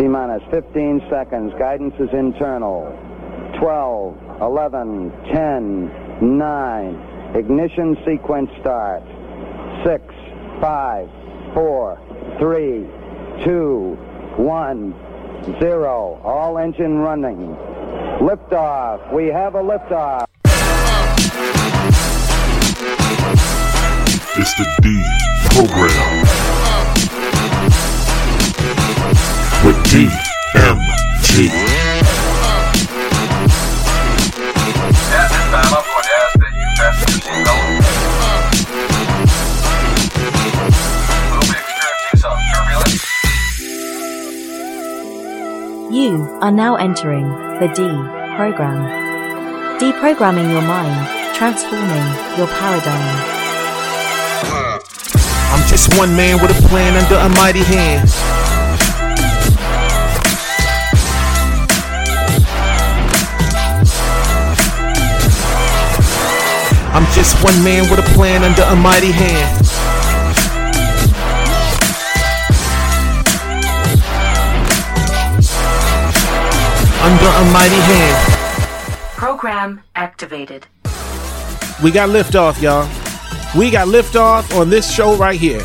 T minus 15 seconds. Guidance is internal. 12, 11, 10, 9. Ignition sequence start. 6, 5, 4, 3, 2, 1, 0. All engine running. Liftoff. We have a liftoff. It's the D program turbulence. You are now entering the D program. Deprogramming your mind, transforming your paradigm. I'm just one man with a plan under a mighty hand. I'm just one man with a plan under a mighty hand. Under a mighty hand. Program activated. We got liftoff, y'all. We got liftoff on this show right here.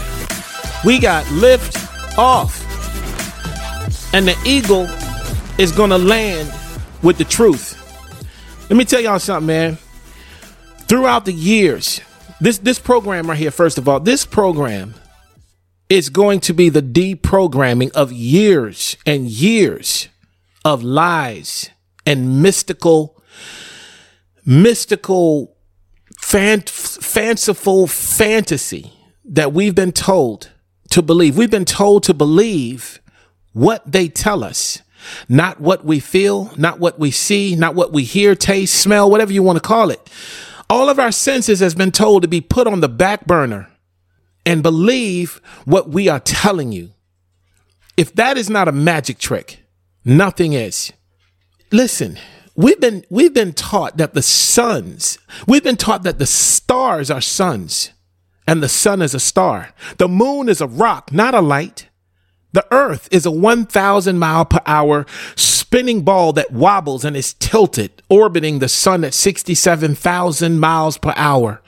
We got lift off. And the eagle is going to land with the truth. Let me tell y'all something, man. Throughout the years, this this program right here, first of all, this program is going to be the deprogramming of years and years of lies and mystical mystical fan- fanciful fantasy that we've been told to believe. We've been told to believe what they tell us, not what we feel, not what we see, not what we hear, taste, smell, whatever you want to call it. All of our senses has been told to be put on the back burner and believe what we are telling you. If that is not a magic trick, nothing is. Listen, we've been we've been taught that the suns, we've been taught that the stars are suns and the sun is a star. The moon is a rock, not a light. The earth is a 1000 mile per hour spinning ball that wobbles and is tilted, orbiting the sun at 67,000 miles per hour.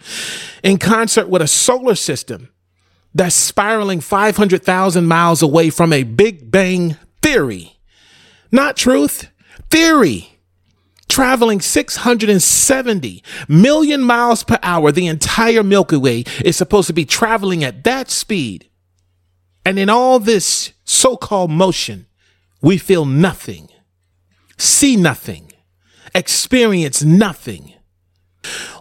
In concert with a solar system that's spiraling 500,000 miles away from a Big Bang theory. Not truth, theory. Traveling 670 million miles per hour, the entire Milky Way is supposed to be traveling at that speed. And in all this so called motion, we feel nothing, see nothing, experience nothing.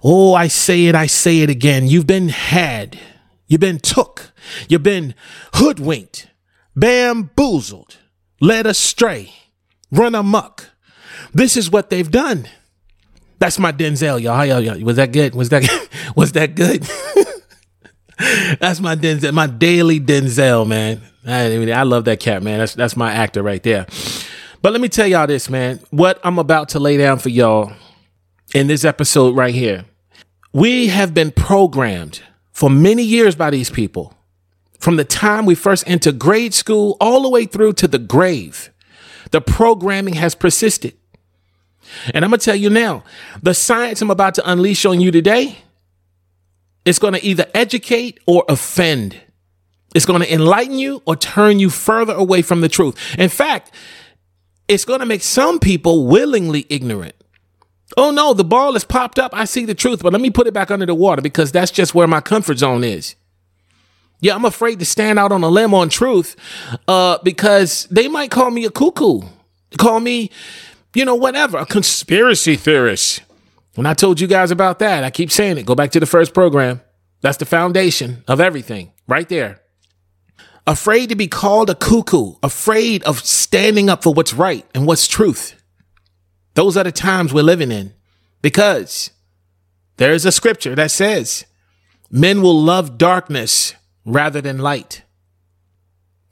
Oh, I say it, I say it again. You've been had, you've been took, you've been hoodwinked, bamboozled, led astray, run amok. This is what they've done. That's my Denzel, y'all. How y'all, y'all? Was that good? Was that was that good? that's my Denzel, my daily Denzel, man. I, I love that cat, man. That's that's my actor right there. But let me tell y'all this, man. What I'm about to lay down for y'all in this episode right here. We have been programmed for many years by these people. From the time we first enter grade school all the way through to the grave, the programming has persisted. And I'm going to tell you now the science I'm about to unleash on you today is going to either educate or offend. It's going to enlighten you or turn you further away from the truth. In fact, it's going to make some people willingly ignorant. Oh no, the ball has popped up. I see the truth, but let me put it back under the water because that's just where my comfort zone is. Yeah, I'm afraid to stand out on a limb on truth uh, because they might call me a cuckoo, call me, you know, whatever, a conspiracy theorist. When I told you guys about that, I keep saying it. Go back to the first program. That's the foundation of everything right there. Afraid to be called a cuckoo, afraid of standing up for what's right and what's truth. Those are the times we're living in because there is a scripture that says men will love darkness rather than light.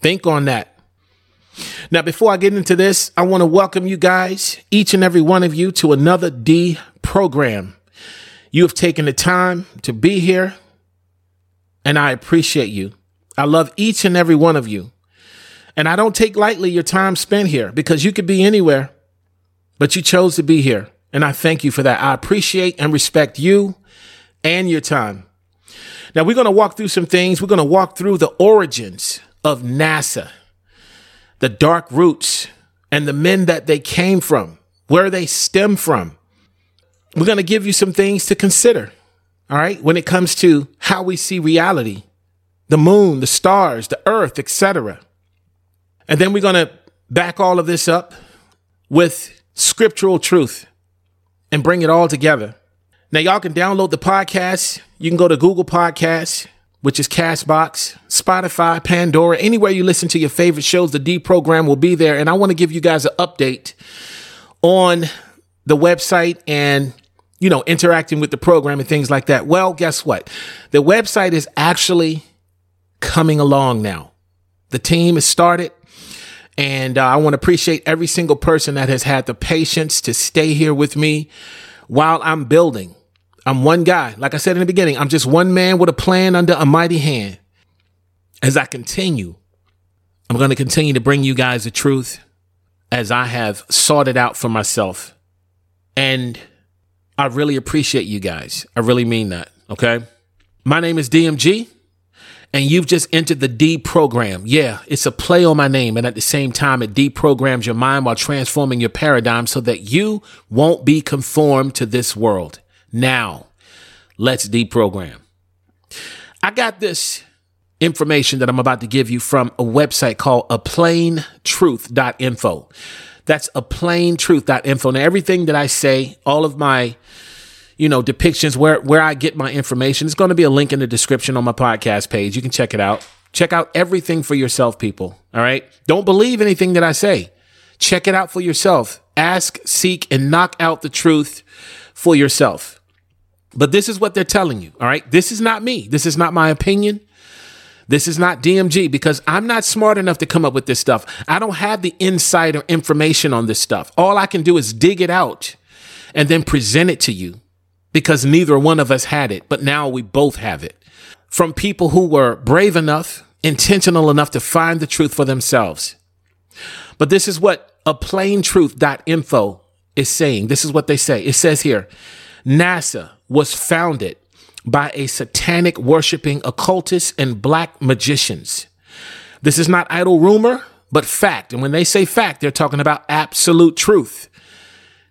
Think on that. Now, before I get into this, I want to welcome you guys, each and every one of you, to another D program. You have taken the time to be here, and I appreciate you. I love each and every one of you. And I don't take lightly your time spent here because you could be anywhere, but you chose to be here. And I thank you for that. I appreciate and respect you and your time. Now we're going to walk through some things. We're going to walk through the origins of NASA, the dark roots and the men that they came from, where they stem from. We're going to give you some things to consider. All right. When it comes to how we see reality, the moon, the stars, the earth, etc. And then we're going to back all of this up with scriptural truth and bring it all together. Now, y'all can download the podcast. You can go to Google Podcasts, which is Castbox, Spotify, Pandora, anywhere you listen to your favorite shows. The D program will be there. And I want to give you guys an update on the website and you know, interacting with the program and things like that. Well, guess what? The website is actually coming along now. The team has started. And uh, I want to appreciate every single person that has had the patience to stay here with me while I'm building. I'm one guy. Like I said in the beginning, I'm just one man with a plan under a mighty hand. As I continue, I'm going to continue to bring you guys the truth as I have sought it out for myself. And I really appreciate you guys. I really mean that. Okay. My name is DMG and you've just entered the D program. Yeah, it's a play on my name. And at the same time, it deprograms your mind while transforming your paradigm so that you won't be conformed to this world. Now, let's deprogram. I got this information that I'm about to give you from a website called a planetruth.info. That's a planetruth.info. Now, everything that I say, all of my you know, depictions where where I get my information. It's going to be a link in the description on my podcast page. You can check it out. Check out everything for yourself, people. All right. Don't believe anything that I say. Check it out for yourself. Ask, seek, and knock out the truth for yourself. But this is what they're telling you. All right. This is not me. This is not my opinion. This is not DMG because I'm not smart enough to come up with this stuff. I don't have the insight or information on this stuff. All I can do is dig it out and then present it to you because neither one of us had it, but now we both have it. From people who were brave enough, intentional enough to find the truth for themselves. But this is what a planetruth.info is saying. This is what they say. It says here NASA was founded by a satanic worshiping occultists and black magicians. This is not idle rumor, but fact. And when they say fact, they're talking about absolute truth.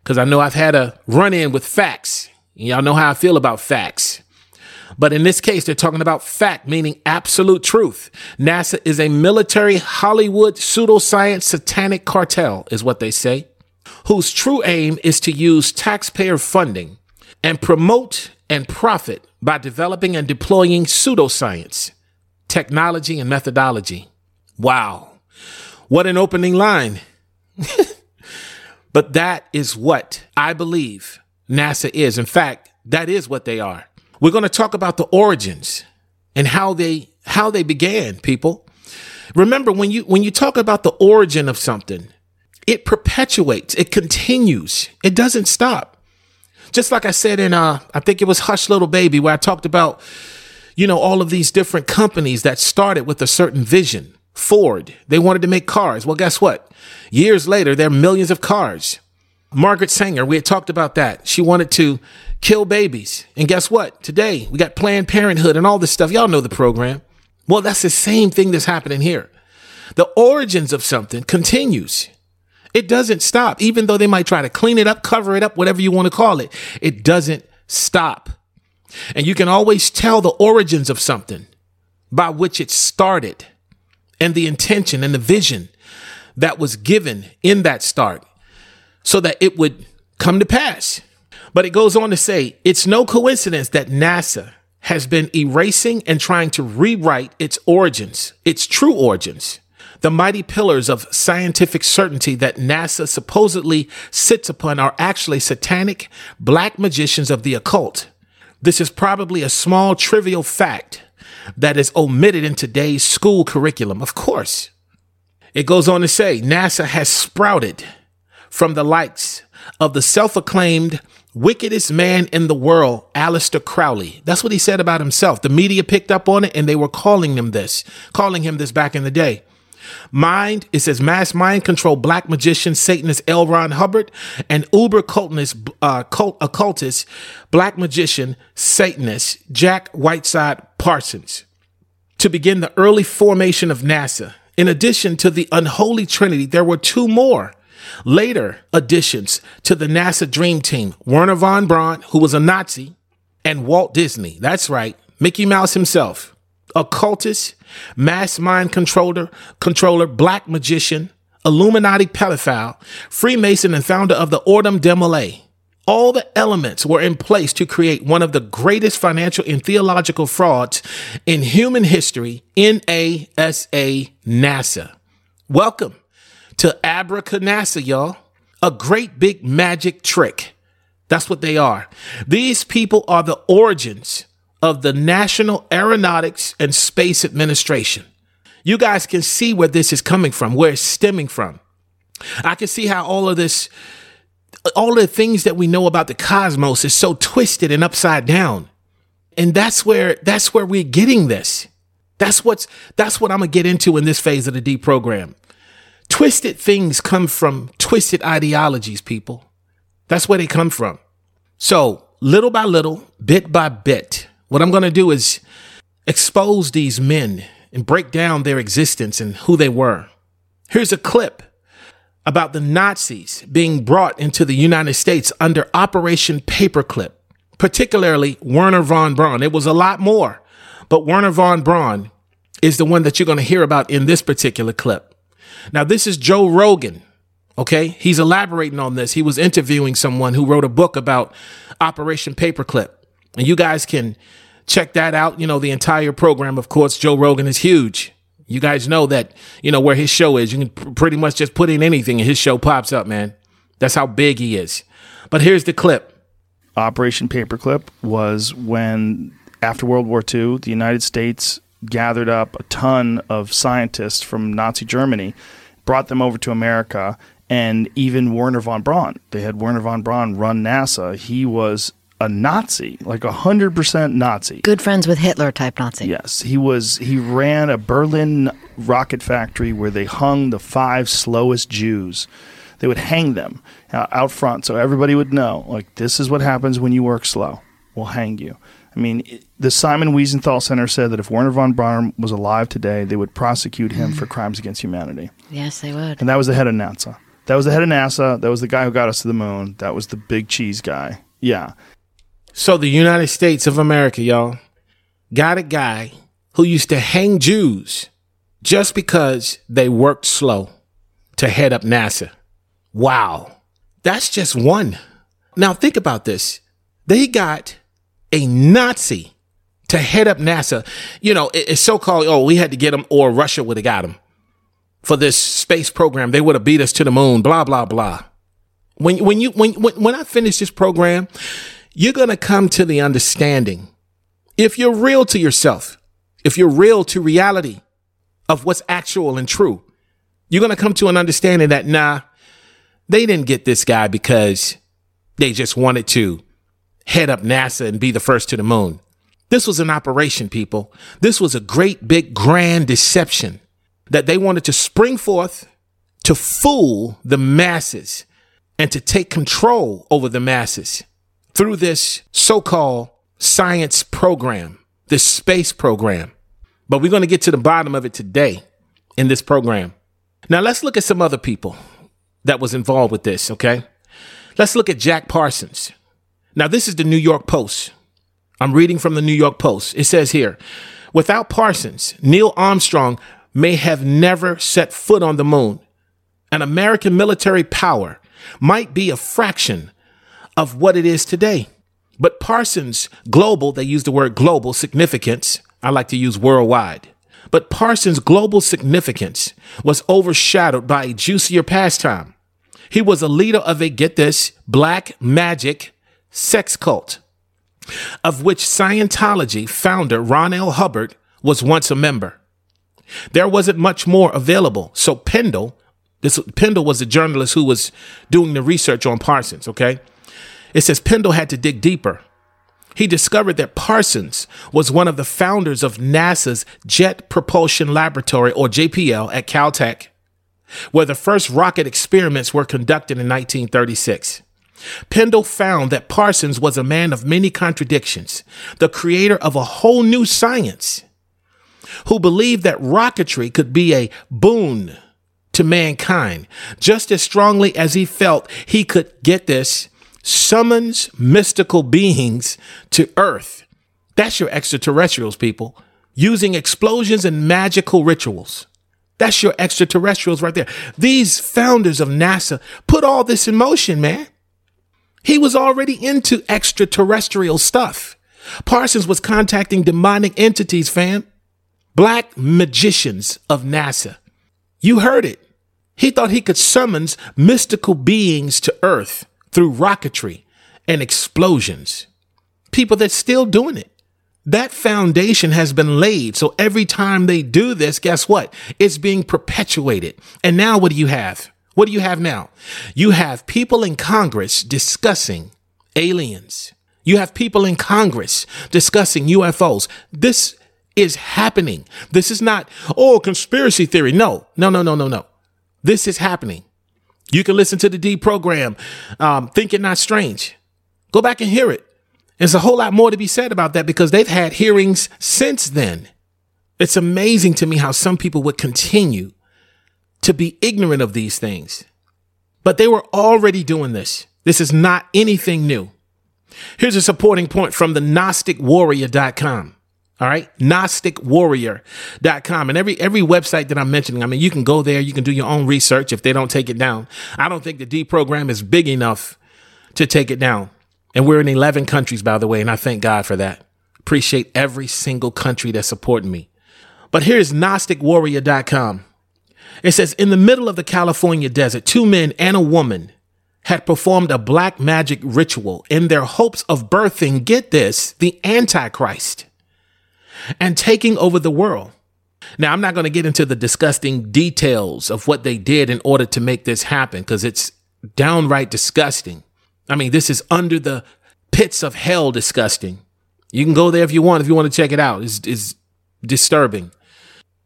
Because I know I've had a run in with facts Y'all know how I feel about facts. But in this case, they're talking about fact, meaning absolute truth. NASA is a military Hollywood pseudoscience satanic cartel, is what they say, whose true aim is to use taxpayer funding and promote and profit by developing and deploying pseudoscience, technology, and methodology. Wow. What an opening line. but that is what I believe NASA is. In fact, that is what they are. We're going to talk about the origins and how they how they began, people. Remember when you when you talk about the origin of something, it perpetuates, it continues. It doesn't stop. Just like I said in uh I think it was Hush Little Baby where I talked about you know all of these different companies that started with a certain vision. Ford, they wanted to make cars. Well, guess what? Years later, there are millions of cars. Margaret Sanger, we had talked about that. She wanted to kill babies. And guess what? Today we got Planned Parenthood and all this stuff. Y'all know the program. Well, that's the same thing that's happening here. The origins of something continues. It doesn't stop, even though they might try to clean it up, cover it up, whatever you want to call it. It doesn't stop. And you can always tell the origins of something by which it started and the intention and the vision that was given in that start so that it would come to pass. But it goes on to say it's no coincidence that NASA has been erasing and trying to rewrite its origins, its true origins. The mighty pillars of scientific certainty that NASA supposedly sits upon are actually satanic black magicians of the occult. This is probably a small, trivial fact that is omitted in today's school curriculum. Of course. It goes on to say NASA has sprouted from the likes of the self acclaimed wickedest man in the world, Aleister Crowley. That's what he said about himself. The media picked up on it and they were calling him this, calling him this back in the day. Mind, it says mass mind control black magician Satanist L. Ron Hubbard and uber occultist, uh, cult, occultist black magician Satanist Jack Whiteside Parsons to begin the early formation of NASA. In addition to the unholy trinity, there were two more later additions to the NASA Dream Team Werner von Braun, who was a Nazi, and Walt Disney. That's right, Mickey Mouse himself, occultist, mass mind controller, controller, black magician, Illuminati pedophile, Freemason, and founder of the Ordre des Moines. All the elements were in place to create one of the greatest financial and theological frauds in human history, NASA, NASA. Welcome to Abracanasa, y'all. A great big magic trick. That's what they are. These people are the origins of the National Aeronautics and Space Administration. You guys can see where this is coming from, where it's stemming from. I can see how all of this, all the things that we know about the cosmos is so twisted and upside down. And that's where that's where we're getting this. That's what's that's what I'm gonna get into in this phase of the D program. Twisted things come from twisted ideologies, people. That's where they come from. So, little by little, bit by bit, what I'm going to do is expose these men and break down their existence and who they were. Here's a clip about the Nazis being brought into the United States under Operation Paperclip, particularly Werner von Braun. It was a lot more, but Werner von Braun is the one that you're going to hear about in this particular clip. Now, this is Joe Rogan. Okay. He's elaborating on this. He was interviewing someone who wrote a book about Operation Paperclip. And you guys can check that out. You know, the entire program, of course, Joe Rogan is huge. You guys know that, you know, where his show is. You can pr- pretty much just put in anything and his show pops up, man. That's how big he is. But here's the clip. Operation Paperclip was when, after World War II, the United States gathered up a ton of scientists from Nazi Germany, brought them over to America, and even Werner von Braun. They had Werner von Braun run NASA. He was a Nazi, like a hundred percent Nazi. Good friends with Hitler type Nazi. Yes, he was. He ran a Berlin rocket factory where they hung the five slowest Jews. They would hang them uh, out front, so everybody would know. Like this is what happens when you work slow. We'll hang you. I mean, the Simon Wiesenthal Center said that if Werner von Braun was alive today, they would prosecute him for crimes against humanity. Yes, they would. And that was the head of NASA. That was the head of NASA. That was the guy who got us to the moon. That was the big cheese guy. Yeah. So the United States of America, y'all, got a guy who used to hang Jews just because they worked slow to head up NASA. Wow. That's just one. Now think about this. They got a Nazi to head up NASA. You know, it- it's so called, oh, we had to get him or Russia would have got him for this space program. They would have beat us to the moon, blah, blah, blah. When, when you, when, when, when I finish this program, you're going to come to the understanding if you're real to yourself, if you're real to reality of what's actual and true, you're going to come to an understanding that, nah, they didn't get this guy because they just wanted to head up NASA and be the first to the moon. This was an operation, people. This was a great, big, grand deception that they wanted to spring forth to fool the masses and to take control over the masses through this so called science program, this space program. But we're going to get to the bottom of it today in this program. Now, let's look at some other people that was involved with this, okay? Let's look at Jack Parsons. Now, this is the New York Post. I'm reading from the New York Post. It says here without Parsons, Neil Armstrong may have never set foot on the moon. An American military power might be a fraction of what it is today. But Parsons' global, they use the word global significance. I like to use worldwide. But Parsons' global significance was overshadowed by a juicier pastime. He was a leader of a, get this, black magic sex cult, of which Scientology founder Ron L. Hubbard was once a member. There wasn't much more available, so Pendle, this Pendle was the journalist who was doing the research on Parsons, okay? It says Pendle had to dig deeper. He discovered that Parsons was one of the founders of NASA's Jet Propulsion Laboratory, or JPL, at Caltech, where the first rocket experiments were conducted in 1936. Pendle found that Parsons was a man of many contradictions, the creator of a whole new science, who believed that rocketry could be a boon to mankind just as strongly as he felt he could get this summons mystical beings to earth. That's your extraterrestrials, people, using explosions and magical rituals. That's your extraterrestrials right there. These founders of NASA put all this in motion, man. He was already into extraterrestrial stuff. Parsons was contacting demonic entities, fam. Black magicians of NASA. You heard it. He thought he could summons mystical beings to Earth through rocketry and explosions. People that's still doing it. That foundation has been laid. So every time they do this, guess what? It's being perpetuated. And now what do you have? What do you have now? You have people in Congress discussing aliens. You have people in Congress discussing UFOs. This is happening. This is not, oh, conspiracy theory. No, no, no, no, no, no. This is happening. You can listen to the D program, um, Think It Not Strange. Go back and hear it. There's a whole lot more to be said about that because they've had hearings since then. It's amazing to me how some people would continue to be ignorant of these things. But they were already doing this. This is not anything new. Here's a supporting point from the GnosticWarrior.com. All right. GnosticWarrior.com. And every every website that I'm mentioning, I mean, you can go there, you can do your own research if they don't take it down. I don't think the D program is big enough to take it down. And we're in 11 countries, by the way, and I thank God for that. Appreciate every single country that's supporting me. But here's GnosticWarrior.com. It says, in the middle of the California desert, two men and a woman had performed a black magic ritual in their hopes of birthing, get this, the Antichrist and taking over the world. Now, I'm not going to get into the disgusting details of what they did in order to make this happen because it's downright disgusting. I mean, this is under the pits of hell disgusting. You can go there if you want, if you want to check it out. It's, it's disturbing.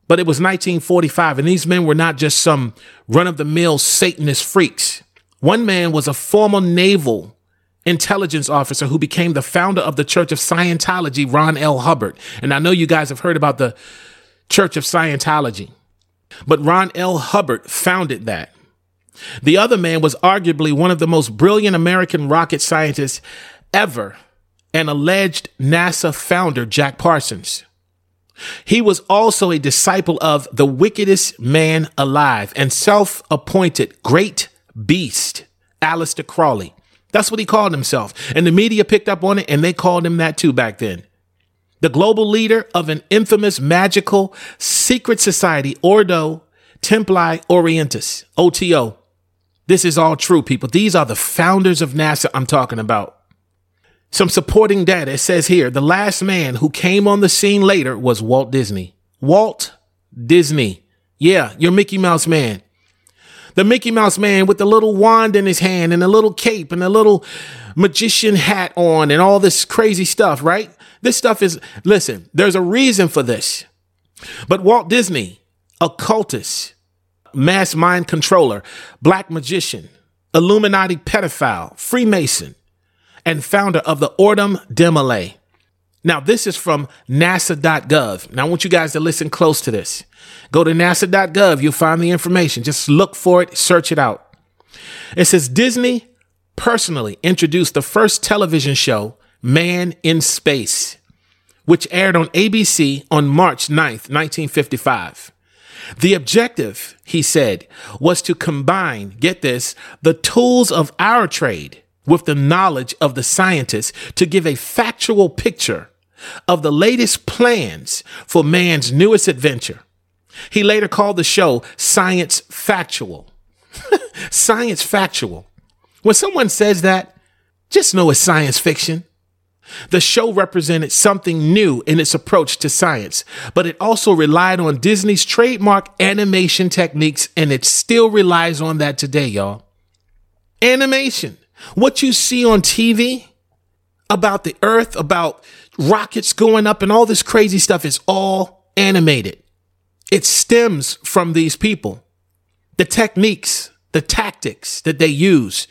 But it was 1945, and these men were not just some run of the mill Satanist freaks. One man was a former naval intelligence officer who became the founder of the Church of Scientology, Ron L. Hubbard. And I know you guys have heard about the Church of Scientology, but Ron L. Hubbard founded that. The other man was arguably one of the most brilliant American rocket scientists ever, an alleged NASA founder, Jack Parsons. He was also a disciple of the wickedest man alive and self appointed great beast, Aleister Crowley. That's what he called himself. And the media picked up on it and they called him that too back then. The global leader of an infamous magical secret society, Ordo Templi Orientis, OTO. This is all true, people. These are the founders of NASA I'm talking about. Some supporting data it says here the last man who came on the scene later was Walt Disney. Walt Disney. Yeah, your Mickey Mouse man the Mickey Mouse man with the little wand in his hand and a little cape and a little magician hat on and all this crazy stuff, right? This stuff is, listen, there's a reason for this. But Walt Disney, occultist, mass mind controller, black magician, Illuminati pedophile, Freemason, and founder of the Ordum Demile. Now, this is from nasa.gov. Now, I want you guys to listen close to this. Go to nasa.gov, you'll find the information. Just look for it, search it out. It says Disney personally introduced the first television show, Man in Space, which aired on ABC on March 9th, 1955. The objective, he said, was to combine, get this, the tools of our trade with the knowledge of the scientists to give a factual picture of the latest plans for man's newest adventure. He later called the show Science Factual. science Factual. When someone says that, just know it's science fiction. The show represented something new in its approach to science, but it also relied on Disney's trademark animation techniques, and it still relies on that today, y'all. Animation. What you see on TV, about the earth, about rockets going up and all this crazy stuff is all animated. It stems from these people. The techniques, the tactics that they use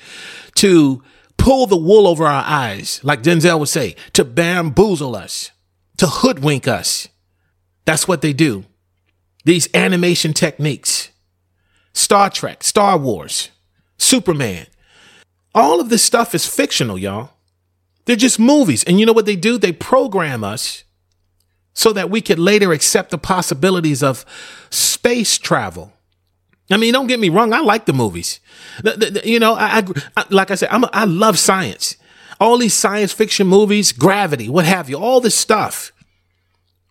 to pull the wool over our eyes, like Denzel would say, to bamboozle us, to hoodwink us. That's what they do. These animation techniques. Star Trek, Star Wars, Superman. All of this stuff is fictional, y'all. They're just movies. And you know what they do? They program us so that we could later accept the possibilities of space travel. I mean, don't get me wrong. I like the movies. The- the- the- you know, I, I- like I said, I'm a, I love science. All these science fiction movies, Gravity, what have you, all this stuff.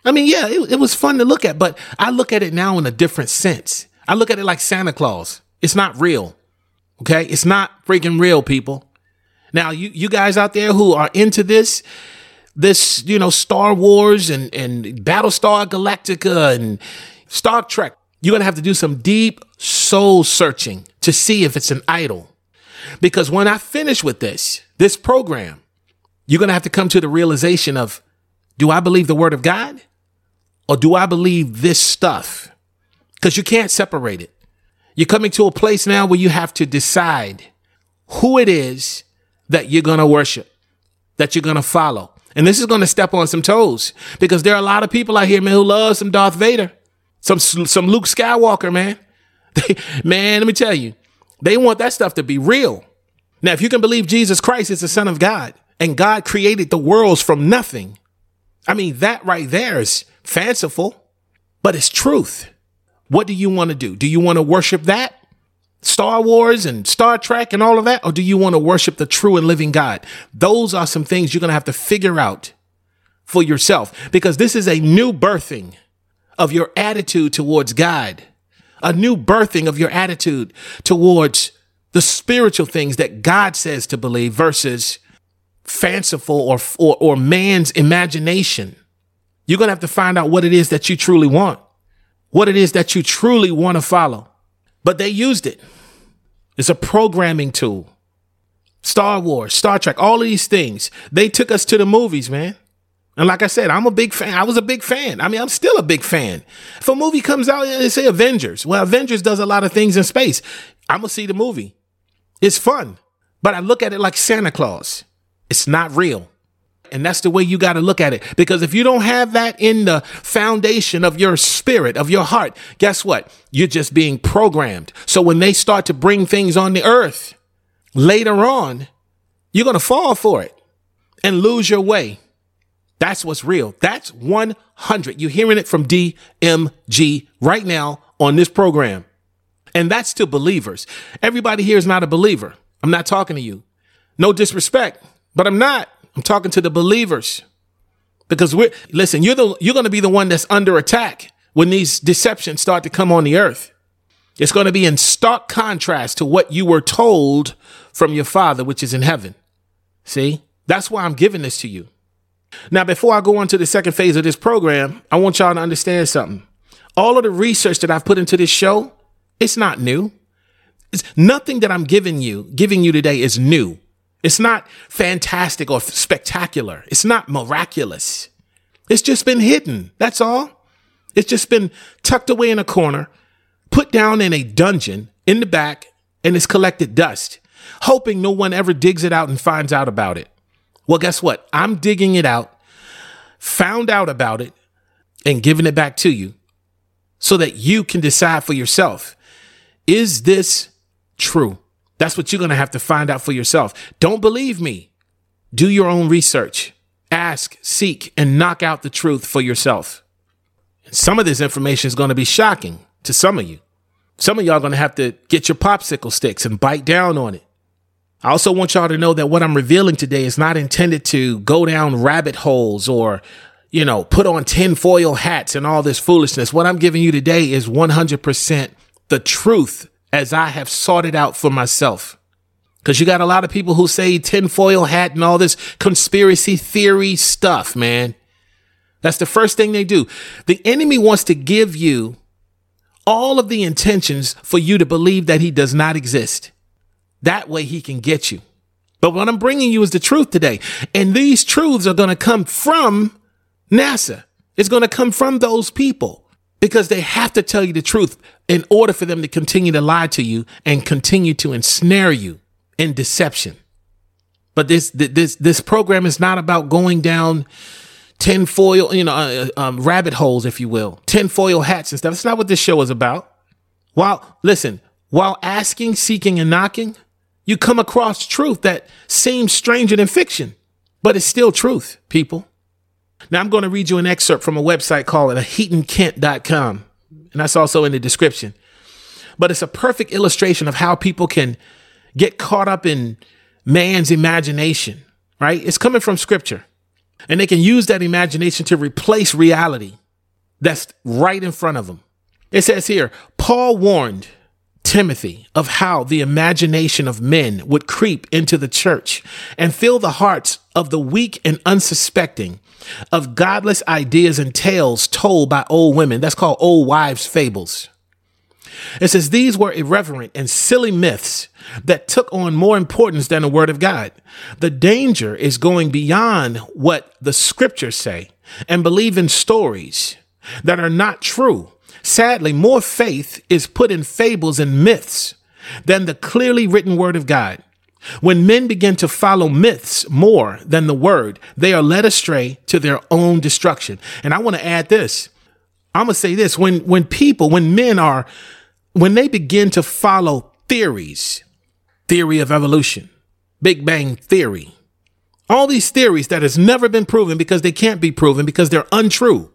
I mean, yeah, it, it was fun to look at, but I look at it now in a different sense. I look at it like Santa Claus. It's not real. Okay. It's not freaking real, people. Now, you, you guys out there who are into this, this, you know, Star Wars and, and Battlestar Galactica and Star Trek, you're going to have to do some deep soul searching to see if it's an idol. Because when I finish with this, this program, you're going to have to come to the realization of do I believe the word of God or do I believe this stuff? Because you can't separate it. You're coming to a place now where you have to decide who it is that you're going to worship, that you're going to follow. And this is going to step on some toes because there are a lot of people out here, man, who love some Darth Vader, some, some Luke Skywalker, man. They, man, let me tell you, they want that stuff to be real. Now, if you can believe Jesus Christ is the Son of God and God created the worlds from nothing, I mean, that right there is fanciful, but it's truth. What do you want to do? Do you want to worship that? Star Wars and Star Trek and all of that? Or do you want to worship the true and living God? Those are some things you're going to have to figure out for yourself because this is a new birthing of your attitude towards God, a new birthing of your attitude towards the spiritual things that God says to believe versus fanciful or, or, or man's imagination. You're going to have to find out what it is that you truly want, what it is that you truly want to follow. But they used it. It's a programming tool. Star Wars, Star Trek, all of these things. They took us to the movies, man. And like I said, I'm a big fan. I was a big fan. I mean, I'm still a big fan. If a movie comes out and they say Avengers, well, Avengers does a lot of things in space. I'm going to see the movie. It's fun. But I look at it like Santa Claus. It's not real. And that's the way you got to look at it. Because if you don't have that in the foundation of your spirit, of your heart, guess what? You're just being programmed. So when they start to bring things on the earth later on, you're going to fall for it and lose your way. That's what's real. That's 100. You're hearing it from DMG right now on this program. And that's to believers. Everybody here is not a believer. I'm not talking to you. No disrespect, but I'm not. I'm talking to the believers. Because we're listen, you're the you're going to be the one that's under attack when these deceptions start to come on the earth. It's going to be in stark contrast to what you were told from your father which is in heaven. See? That's why I'm giving this to you. Now, before I go on to the second phase of this program, I want y'all to understand something. All of the research that I've put into this show, it's not new. It's nothing that I'm giving you, giving you today is new. It's not fantastic or spectacular. It's not miraculous. It's just been hidden. That's all. It's just been tucked away in a corner, put down in a dungeon in the back, and it's collected dust, hoping no one ever digs it out and finds out about it. Well, guess what? I'm digging it out, found out about it, and giving it back to you so that you can decide for yourself is this true? That's what you're going to have to find out for yourself. Don't believe me. Do your own research. Ask, seek, and knock out the truth for yourself. Some of this information is going to be shocking to some of you. Some of y'all are going to have to get your popsicle sticks and bite down on it. I also want y'all to know that what I'm revealing today is not intended to go down rabbit holes or, you know, put on tinfoil hats and all this foolishness. What I'm giving you today is 100% the truth as I have sought it out for myself. Because you got a lot of people who say tinfoil hat and all this conspiracy theory stuff, man. That's the first thing they do. The enemy wants to give you all of the intentions for you to believe that he does not exist. That way he can get you. But what I'm bringing you is the truth today. And these truths are going to come from NASA. It's going to come from those people because they have to tell you the truth in order for them to continue to lie to you and continue to ensnare you in deception. But this this this program is not about going down tinfoil, you know, uh, um, rabbit holes, if you will, tinfoil hats and stuff. It's not what this show is about. While listen, while asking, seeking, and knocking, you come across truth that seems stranger than fiction, but it's still truth, people. Now I'm going to read you an excerpt from a website called heatonkent.com, and that's also in the description. But it's a perfect illustration of how people can get caught up in man's imagination, right? It's coming from scripture. And they can use that imagination to replace reality that's right in front of them. It says here, Paul warned Timothy of how the imagination of men would creep into the church and fill the hearts of the weak and unsuspecting of godless ideas and tales told by old women. That's called old wives' fables. It says these were irreverent and silly myths that took on more importance than the word of God. The danger is going beyond what the scriptures say and believe in stories that are not true. Sadly, more faith is put in fables and myths than the clearly written word of God. When men begin to follow myths more than the word, they are led astray to their own destruction. And I want to add this. I'm going to say this. When, when people, when men are, when they begin to follow theories, theory of evolution, Big Bang theory, all these theories that has never been proven because they can't be proven because they're untrue.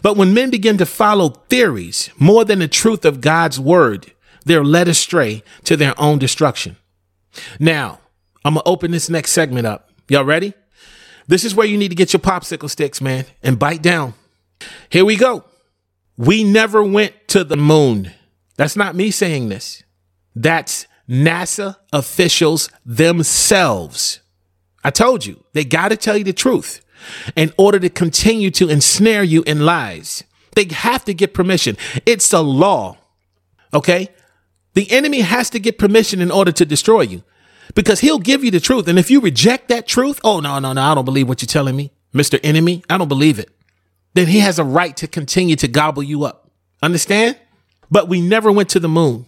But when men begin to follow theories more than the truth of God's word, they're led astray to their own destruction. Now, I'm going to open this next segment up. Y'all ready? This is where you need to get your popsicle sticks, man, and bite down. Here we go. We never went to the moon. That's not me saying this. That's NASA officials themselves. I told you, they got to tell you the truth in order to continue to ensnare you in lies. They have to get permission. It's a law. Okay? The enemy has to get permission in order to destroy you because he'll give you the truth. And if you reject that truth, oh, no, no, no, I don't believe what you're telling me, Mr. Enemy. I don't believe it. Then he has a right to continue to gobble you up. Understand? But we never went to the moon.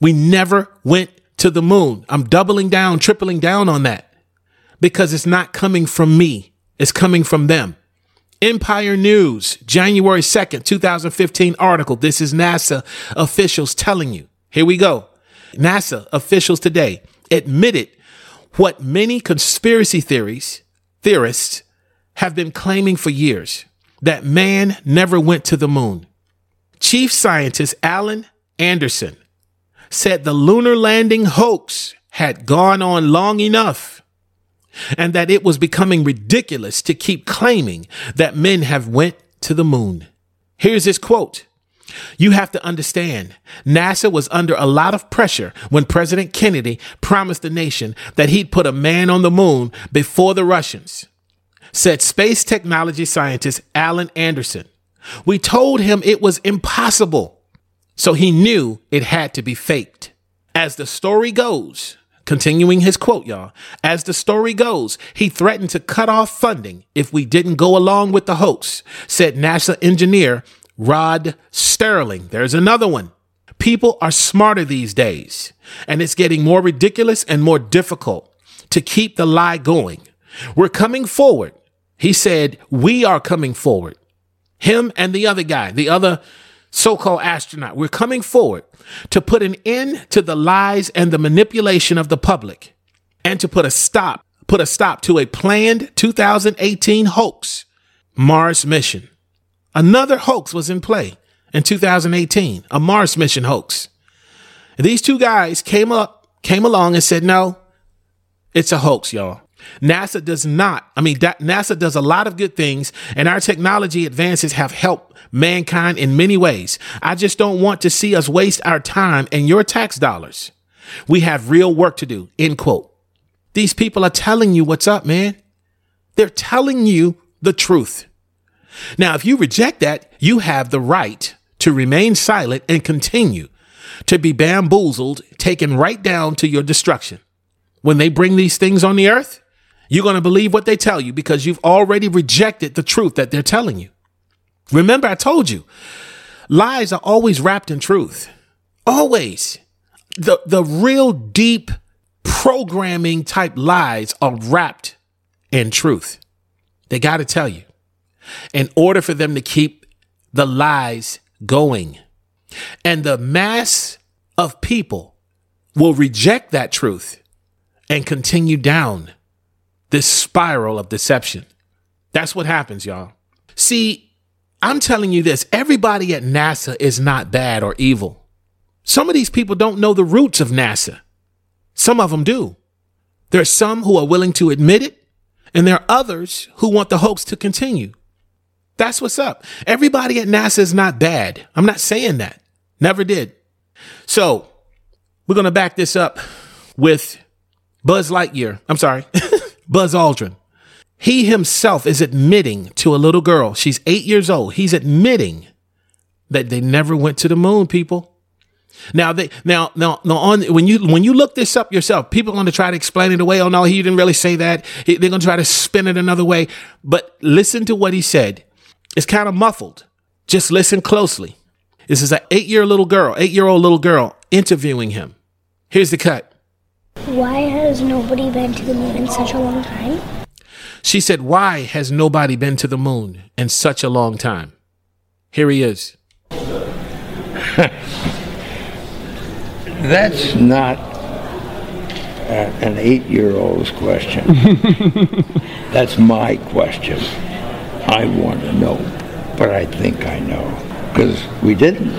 We never went to the moon. I'm doubling down, tripling down on that because it's not coming from me. It's coming from them. Empire News, January 2nd, 2015 article. This is NASA officials telling you. Here we go. NASA officials today admitted what many conspiracy theories, theorists have been claiming for years that man never went to the moon. Chief scientist Alan Anderson said the lunar landing hoax had gone on long enough and that it was becoming ridiculous to keep claiming that men have went to the moon. Here's his quote. You have to understand, NASA was under a lot of pressure when President Kennedy promised the nation that he'd put a man on the moon before the Russians, said space technology scientist Alan Anderson. We told him it was impossible, so he knew it had to be faked. As the story goes, Continuing his quote, y'all. As the story goes, he threatened to cut off funding if we didn't go along with the hoax, said NASA engineer Rod Sterling. There's another one. People are smarter these days, and it's getting more ridiculous and more difficult to keep the lie going. We're coming forward. He said, We are coming forward. Him and the other guy, the other so called astronaut, we're coming forward to put an end to the lies and the manipulation of the public and to put a stop put a stop to a planned 2018 hoax Mars mission. Another hoax was in play in 2018, a Mars mission hoax. these two guys came up came along and said, "No, it's a hoax, y'all." NASA does not, I mean, NASA does a lot of good things, and our technology advances have helped mankind in many ways. I just don't want to see us waste our time and your tax dollars. We have real work to do. End quote. These people are telling you what's up, man. They're telling you the truth. Now, if you reject that, you have the right to remain silent and continue to be bamboozled, taken right down to your destruction. when they bring these things on the earth, you're going to believe what they tell you because you've already rejected the truth that they're telling you. Remember, I told you, lies are always wrapped in truth. Always. The, the real deep programming type lies are wrapped in truth. They got to tell you in order for them to keep the lies going. And the mass of people will reject that truth and continue down this spiral of deception. That's what happens, y'all. See, I'm telling you this everybody at NASA is not bad or evil. Some of these people don't know the roots of NASA. Some of them do. There are some who are willing to admit it, and there are others who want the hoax to continue. That's what's up. Everybody at NASA is not bad. I'm not saying that. Never did. So we're going to back this up with Buzz Lightyear. I'm sorry, Buzz Aldrin. He himself is admitting to a little girl, she's eight years old. He's admitting that they never went to the moon, people. Now they now now now on when you when you look this up yourself, people are going to try to explain it away. Oh no, he didn't really say that. They're going to try to spin it another way. But listen to what he said. It's kind of muffled. Just listen closely. This is an eight-year little girl, eight-year-old little girl interviewing him. Here's the cut. Why has nobody been to the moon in such a long time? She said, "Why has nobody been to the moon in such a long time?" Here he is. That's not uh, an eight year old's question. That's my question. I want to know, but I think I know. Because we didn't.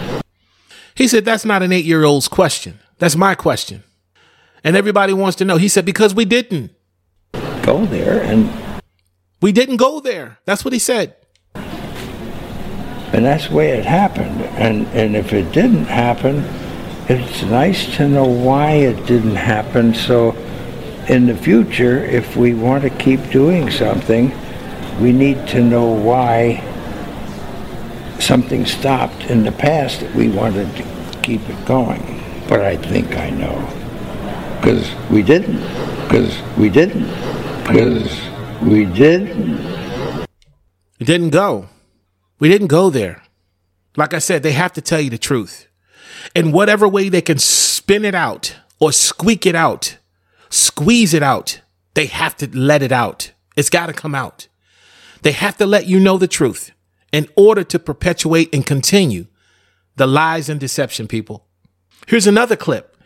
He said, That's not an eight year old's question. That's my question. And everybody wants to know. He said, Because we didn't. Go there, and, We didn't go there. That's what he said. and that's the way it happened. And, and if it didn't happen, it's nice to know why it didn't happen. So in the future, if we want to keep doing something, we need to know why something stopped in the past that we wanted to keep it going. But I think I know. Because we didn't. Because we didn't. Because we didn't. We didn't go. We didn't go there. Like I said, they have to tell you the truth. In whatever way they can spin it out or squeak it out, squeeze it out, they have to let it out. It's got to come out. They have to let you know the truth in order to perpetuate and continue the lies and deception, people. Here's another clip.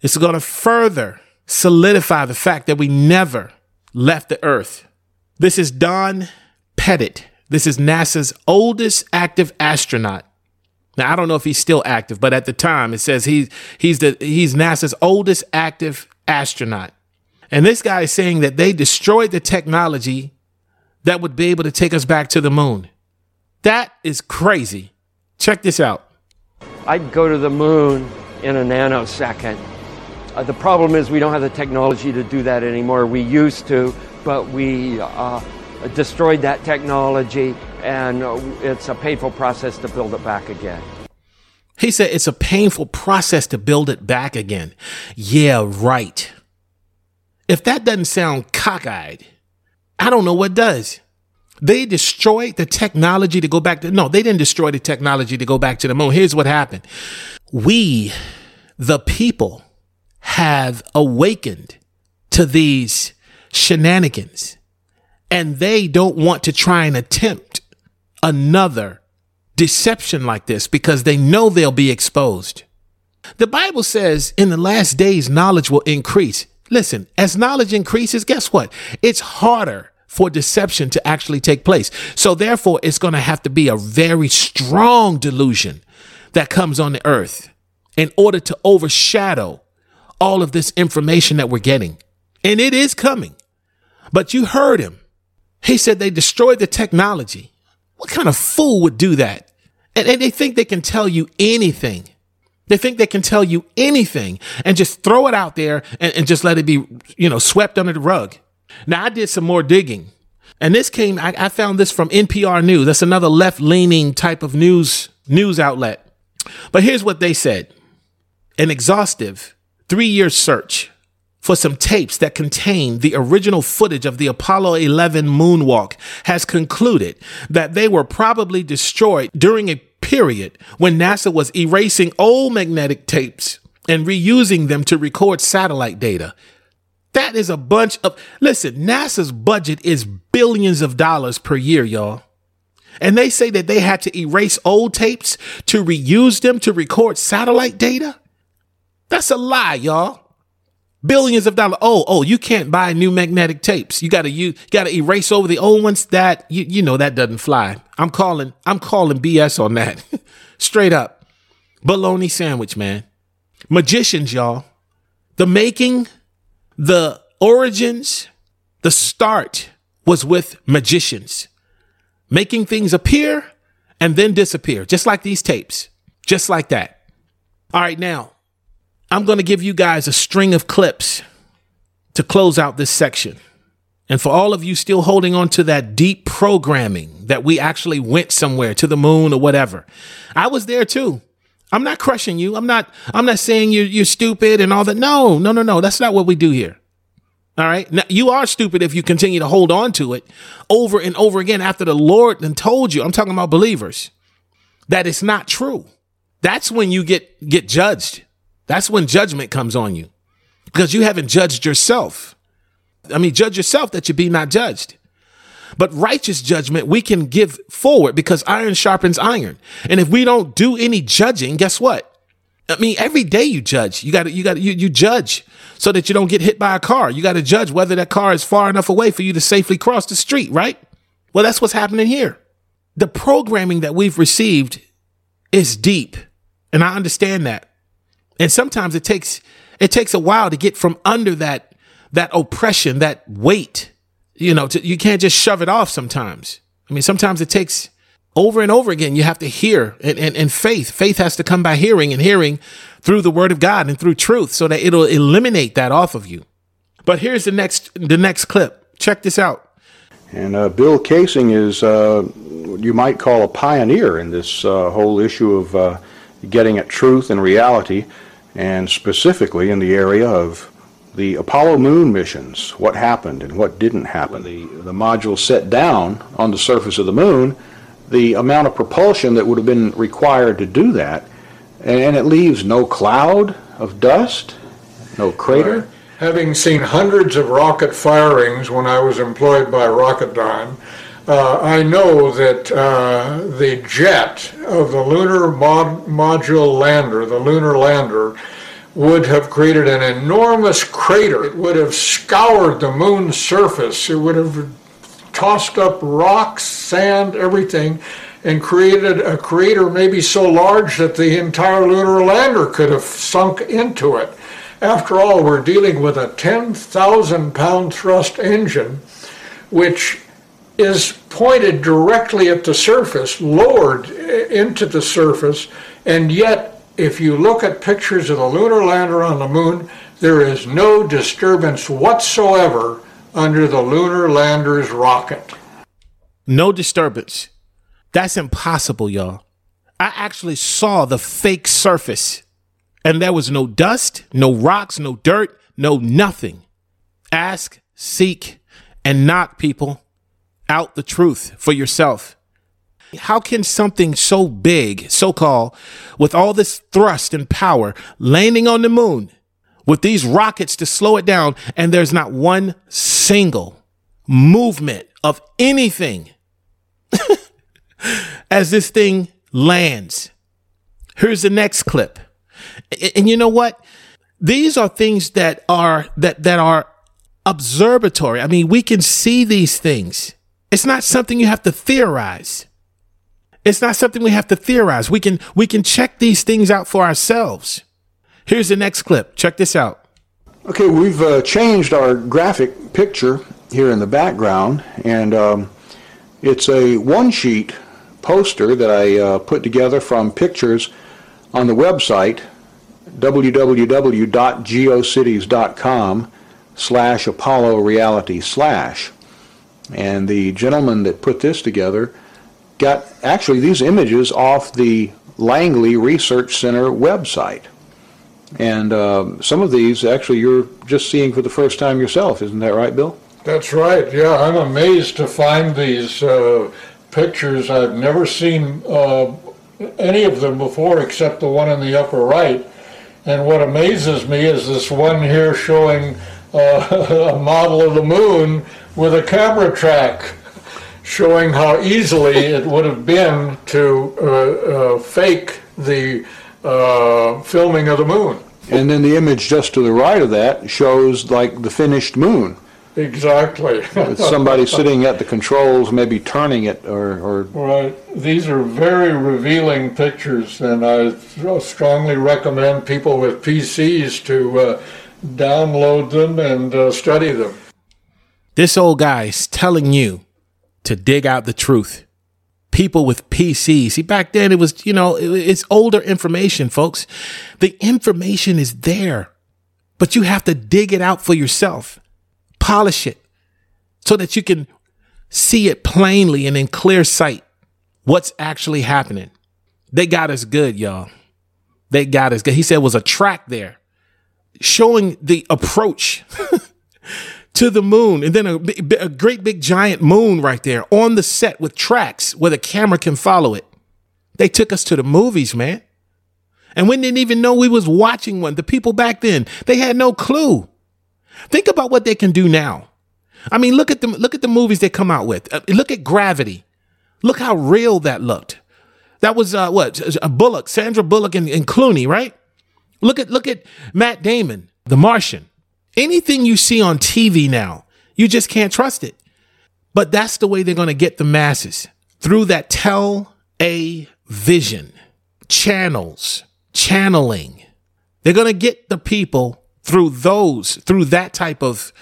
It's going to further solidify the fact that we never left the earth. This is Don Pettit. This is NASA's oldest active astronaut. Now I don't know if he's still active, but at the time it says he's he's the he's NASA's oldest active astronaut. And this guy is saying that they destroyed the technology that would be able to take us back to the moon. That is crazy. Check this out. I'd go to the moon in a nanosecond. Uh, the problem is we don't have the technology to do that anymore. We used to, but we uh, destroyed that technology, and uh, it's a painful process to build it back again. He said it's a painful process to build it back again. Yeah, right. If that doesn't sound cockeyed, I don't know what does. They destroyed the technology to go back to, no, they didn't destroy the technology to go back to the moon. Here's what happened. We, the people, have awakened to these shenanigans and they don't want to try and attempt another deception like this because they know they'll be exposed. The Bible says in the last days, knowledge will increase. Listen, as knowledge increases, guess what? It's harder for deception to actually take place. So therefore, it's going to have to be a very strong delusion that comes on the earth in order to overshadow all of this information that we're getting. And it is coming. But you heard him. He said they destroyed the technology. What kind of fool would do that? And, and they think they can tell you anything. They think they can tell you anything and just throw it out there and, and just let it be, you know, swept under the rug. Now, I did some more digging. And this came, I, I found this from NPR News. That's another left leaning type of news news outlet. But here's what they said an exhaustive three year search for some tapes that contain the original footage of the Apollo 11 moonwalk has concluded that they were probably destroyed during a period when NASA was erasing old magnetic tapes and reusing them to record satellite data. That is a bunch of, listen, NASA's budget is billions of dollars per year, y'all. And they say that they had to erase old tapes to reuse them to record satellite data? That's a lie, y'all. Billions of dollars. Oh, oh, you can't buy new magnetic tapes. You gotta you gotta erase over the old ones. That you you know that doesn't fly. I'm calling I'm calling BS on that. Straight up. Bologna sandwich, man. Magicians, y'all. The making, the origins, the start was with magicians. Making things appear and then disappear, just like these tapes. Just like that. All right, now I'm going to give you guys a string of clips to close out this section. And for all of you still holding on to that deep programming that we actually went somewhere to the moon or whatever, I was there too. I'm not crushing you. I'm not. I'm not saying you're you're stupid and all that. No, no, no, no. That's not what we do here. All right. Now you are stupid if you continue to hold on to it over and over again after the Lord then told you. I'm talking about believers that it's not true. That's when you get get judged. That's when judgment comes on you because you haven't judged yourself. I mean, judge yourself that you be not judged. But righteous judgment we can give forward because iron sharpens iron. And if we don't do any judging, guess what? I mean, every day you judge. You got you got you, you judge so that you don't get hit by a car. You got to judge whether that car is far enough away for you to safely cross the street, right? Well, that's what's happening here. The programming that we've received is deep. And I understand that. And sometimes it takes, it takes a while to get from under that, that oppression, that weight, you know, to, you can't just shove it off sometimes. I mean, sometimes it takes over and over again. You have to hear and, and, and faith. Faith has to come by hearing and hearing through the word of God and through truth so that it'll eliminate that off of you. But here's the next, the next clip. Check this out. And uh, Bill Kaysing is, uh, you might call a pioneer in this uh, whole issue of uh, getting at truth and reality, and specifically in the area of the Apollo moon missions, what happened and what didn't happen. The, the module set down on the surface of the moon, the amount of propulsion that would have been required to do that, and it leaves no cloud of dust, no crater. Right. Having seen hundreds of rocket firings when I was employed by Rocketdyne, uh, I know that uh, the jet of the lunar mod- module lander, the lunar lander, would have created an enormous crater. It would have scoured the moon's surface. It would have tossed up rocks, sand, everything, and created a crater maybe so large that the entire lunar lander could have sunk into it. After all, we're dealing with a 10,000 pound thrust engine, which is pointed directly at the surface, lowered into the surface, and yet, if you look at pictures of the lunar lander on the moon, there is no disturbance whatsoever under the lunar lander's rocket. No disturbance. That's impossible, y'all. I actually saw the fake surface and there was no dust, no rocks, no dirt, no nothing. Ask, seek, and knock people out the truth for yourself. How can something so big, so called, with all this thrust and power, landing on the moon, with these rockets to slow it down, and there's not one single movement of anything as this thing lands? Here's the next clip. And you know what? These are things that are that that are observatory. I mean, we can see these things. It's not something you have to theorize. It's not something we have to theorize. We can we can check these things out for ourselves. Here's the next clip. Check this out. Okay, we've uh, changed our graphic picture here in the background, and um, it's a one-sheet poster that I uh, put together from pictures on the website www.geocities.com slash Apollo Reality slash. And the gentleman that put this together got actually these images off the Langley Research Center website. And um, some of these, actually, you're just seeing for the first time yourself. Isn't that right, Bill? That's right. Yeah, I'm amazed to find these uh, pictures. I've never seen uh, any of them before except the one in the upper right. And what amazes me is this one here showing uh, a model of the moon with a camera track, showing how easily it would have been to uh, uh, fake the uh, filming of the moon. And then the image just to the right of that shows like the finished moon. Exactly. With somebody sitting at the controls, maybe turning it or, or Right. These are very revealing pictures, and I strongly recommend people with PCs to uh, download them and uh, study them. This old guy's telling you to dig out the truth. People with PCs. See, back then it was, you know, it's older information, folks. The information is there, but you have to dig it out for yourself, polish it so that you can see it plainly and in clear sight what's actually happening. They got us good, y'all. They got us good. He said was a track there showing the approach to the moon and then a, a great big giant moon right there on the set with tracks where the camera can follow it. They took us to the movies, man. And we didn't even know we was watching one. The people back then, they had no clue. Think about what they can do now. I mean, look at the look at the movies they come out with. Uh, look at Gravity. Look how real that looked. That was uh, what Bullock, Sandra Bullock, and, and Clooney, right? Look at look at Matt Damon, The Martian. Anything you see on TV now, you just can't trust it. But that's the way they're going to get the masses through that tell a vision, channels, channeling. They're going to get the people through those, through that type of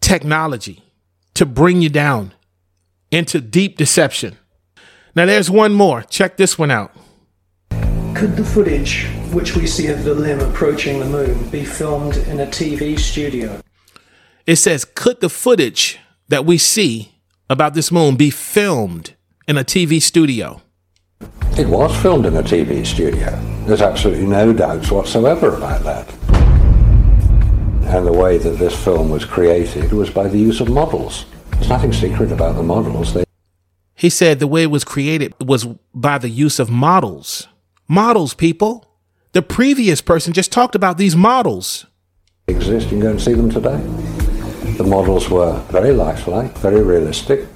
technology to bring you down into deep deception. Now, there's one more. Check this one out. Could the footage which we see of the limb approaching the moon be filmed in a TV studio? It says, could the footage that we see about this moon be filmed in a TV studio? It was filmed in a TV studio. There's absolutely no doubts whatsoever about that. And the way that this film was created was by the use of models. There's nothing secret about the models. They He said the way it was created was by the use of models. Models, people. The previous person just talked about these models. exist. You can go and see them today. The models were very lifelike, very realistic.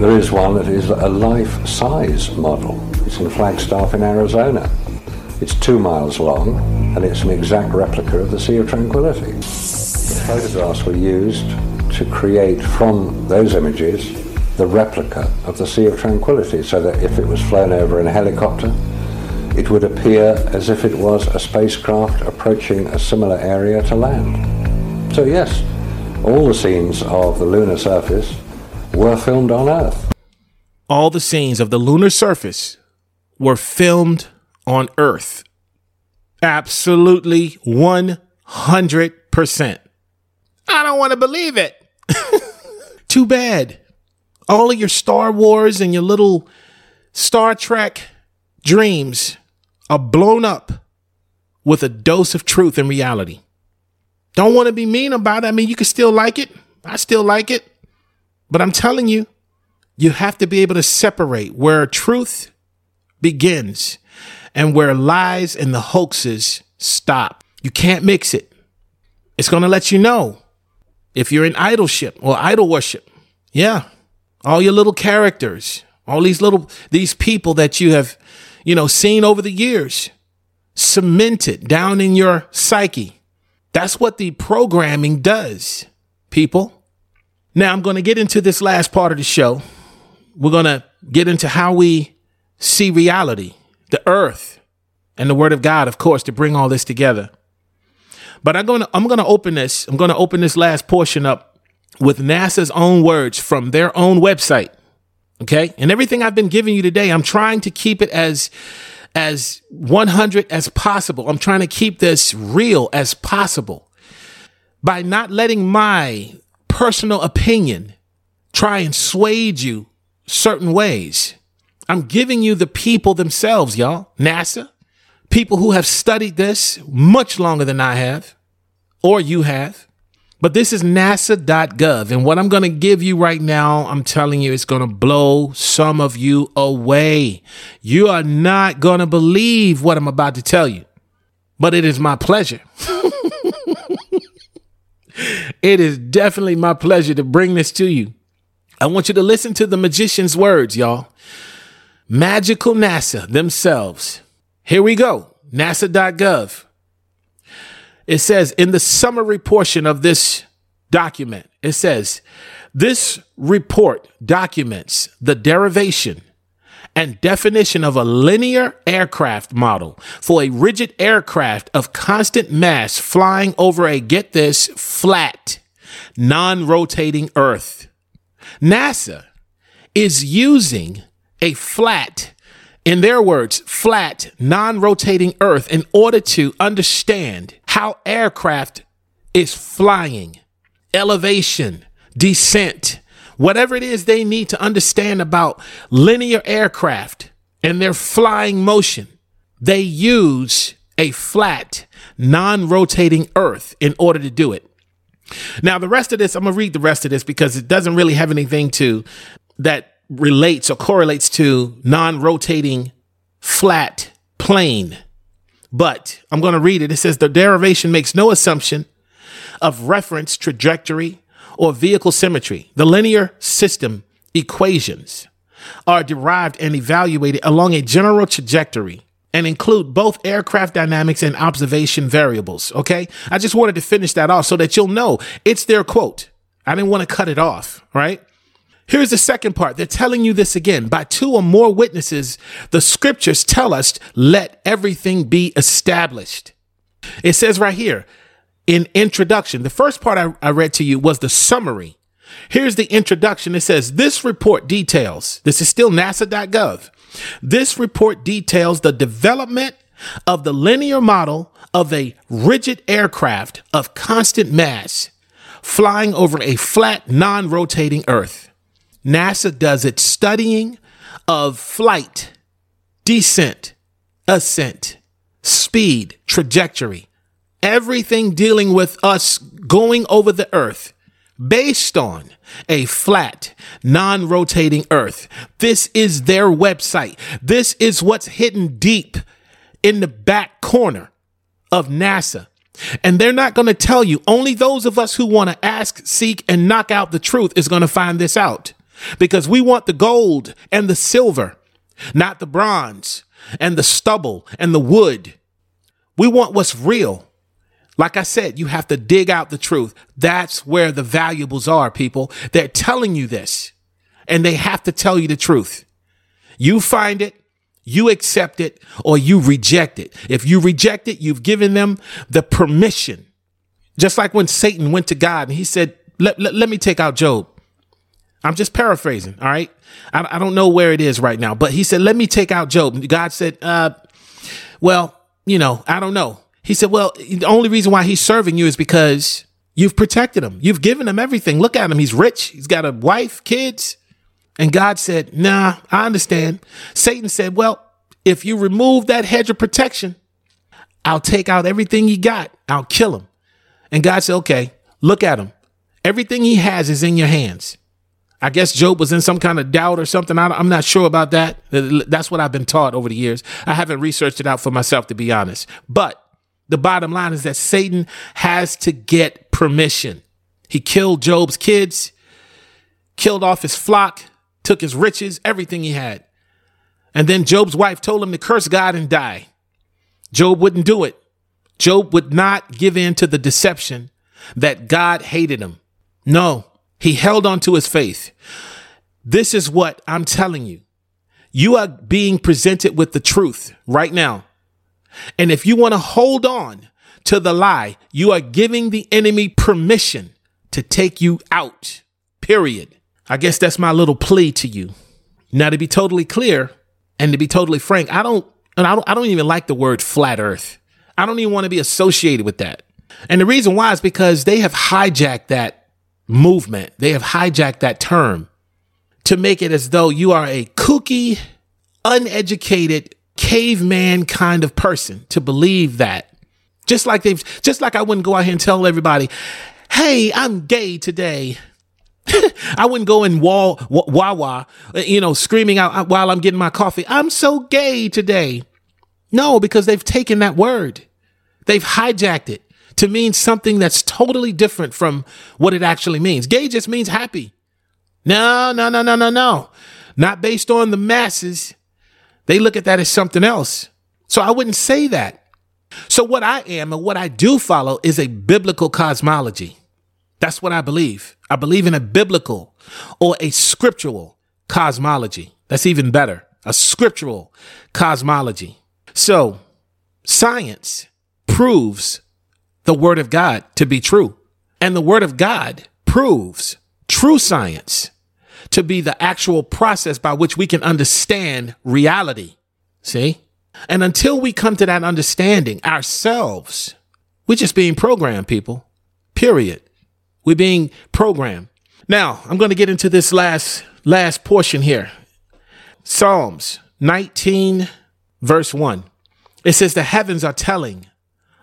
There is one that is a life-size model. It's in Flagstaff in Arizona. It's two miles long, and it's an exact replica of the Sea of Tranquility. The photographs were used to create from those images the replica of the Sea of Tranquility, so that if it was flown over in a helicopter, it would appear as if it was a spacecraft approaching a similar area to land. So yes, all the scenes of the lunar surface were filmed on Earth. All the scenes of the lunar surface were filmed on Earth. Absolutely 100%. I don't want to believe it. Too bad. All of your Star Wars and your little Star Trek dreams are blown up with a dose of truth and reality. Don't want to be mean about it. I mean, you can still like it. I still like it. But I'm telling you, you have to be able to separate where truth begins and where lies and the hoaxes stop. You can't mix it. It's going to let you know if you're in idolship or idol worship. Yeah. All your little characters, all these little, these people that you have, you know, seen over the years, cemented down in your psyche. That's what the programming does, people. Now I'm going to get into this last part of the show. We're going to get into how we see reality, the earth, and the word of God, of course, to bring all this together. But I'm going to I'm going to open this. I'm going to open this last portion up with NASA's own words from their own website. Okay? And everything I've been giving you today, I'm trying to keep it as as 100 as possible. I'm trying to keep this real as possible by not letting my personal opinion try and sway you certain ways. I'm giving you the people themselves, y'all. NASA, people who have studied this much longer than I have, or you have. But this is nasa.gov. And what I'm going to give you right now, I'm telling you, it's going to blow some of you away. You are not going to believe what I'm about to tell you, but it is my pleasure. it is definitely my pleasure to bring this to you. I want you to listen to the magician's words, y'all. Magical NASA themselves. Here we go. NASA.gov. It says in the summary portion of this document, it says, this report documents the derivation and definition of a linear aircraft model for a rigid aircraft of constant mass flying over a, get this, flat, non rotating Earth. NASA is using a flat, in their words, flat, non rotating Earth in order to understand how aircraft is flying, elevation, descent, whatever it is they need to understand about linear aircraft and their flying motion. They use a flat, non rotating Earth in order to do it. Now, the rest of this, I'm going to read the rest of this because it doesn't really have anything to that relates or correlates to non rotating flat plane. But I'm going to read it. It says the derivation makes no assumption of reference trajectory or vehicle symmetry. The linear system equations are derived and evaluated along a general trajectory and include both aircraft dynamics and observation variables. Okay. I just wanted to finish that off so that you'll know it's their quote. I didn't want to cut it off. Right. Here's the second part. They're telling you this again. By two or more witnesses, the scriptures tell us, let everything be established. It says right here in introduction, the first part I, I read to you was the summary. Here's the introduction. It says, this report details, this is still nasa.gov. This report details the development of the linear model of a rigid aircraft of constant mass flying over a flat, non rotating Earth. NASA does its studying of flight, descent, ascent, speed, trajectory, everything dealing with us going over the earth based on a flat, non rotating earth. This is their website. This is what's hidden deep in the back corner of NASA. And they're not going to tell you. Only those of us who want to ask, seek, and knock out the truth is going to find this out because we want the gold and the silver, not the bronze and the stubble and the wood. We want what's real. Like I said, you have to dig out the truth. That's where the valuables are, people. They're telling you this and they have to tell you the truth. You find it, you accept it, or you reject it. If you reject it, you've given them the permission. Just like when Satan went to God and he said, let, let, let me take out Job. I'm just paraphrasing. All right. I, I, don't know where it is right now, but he said, let me take out Job. God said, uh, well, you know, I don't know. He said, well, the only reason why he's serving you is because you've protected him. You've given him everything. Look at him. He's rich. He's got a wife, kids. And God said, nah, I understand. Satan said, well, if you remove that hedge of protection, I'll take out everything he got. I'll kill him. And God said, okay, look at him. Everything he has is in your hands. I guess Job was in some kind of doubt or something. I, am not sure about that. That's what I've been taught over the years. I haven't researched it out for myself, to be honest. But the bottom line is that Satan has to get permission. He killed Job's kids, killed off his flock, took his riches, everything he had. And then Job's wife told him to curse God and die. Job wouldn't do it. Job would not give in to the deception that God hated him. No, he held on to his faith. This is what I'm telling you. You are being presented with the truth right now. And if you want to hold on to the lie, you are giving the enemy permission to take you out. Period. I guess that's my little plea to you. Now, to be totally clear and to be totally frank, I don't, and I don't, I don't even like the word flat earth. I don't even want to be associated with that. And the reason why is because they have hijacked that movement. They have hijacked that term to make it as though you are a kooky, uneducated caveman kind of person to believe that. Just like they've, just like I wouldn't go out here and tell everybody, hey, I'm gay today. I wouldn't go in wall Wawa, you know, screaming out while I'm getting my coffee. I'm so gay today. No, because they've taken that word, they've hijacked it to mean something that's totally different from what it actually means. Gay just means happy. No, no, no, no, no, no. Not based on the masses. They look at that as something else. So I wouldn't say that. So what I am and what I do follow is a biblical cosmology. That's what I believe. I believe in a biblical or a scriptural cosmology. That's even better. A scriptural cosmology. So science proves the word of God to be true. And the word of God proves true science to be the actual process by which we can understand reality. See? And until we come to that understanding ourselves, we're just being programmed, people. Period. We're being programmed. Now, I'm going to get into this last last portion here. Psalms 19 verse 1. It says the heavens are telling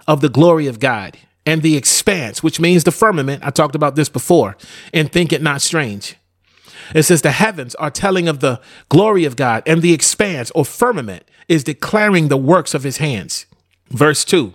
of the glory of God and the expanse, which means the firmament. I talked about this before and think it not strange. It says the heavens are telling of the glory of God and the expanse or firmament is declaring the works of his hands. Verse 2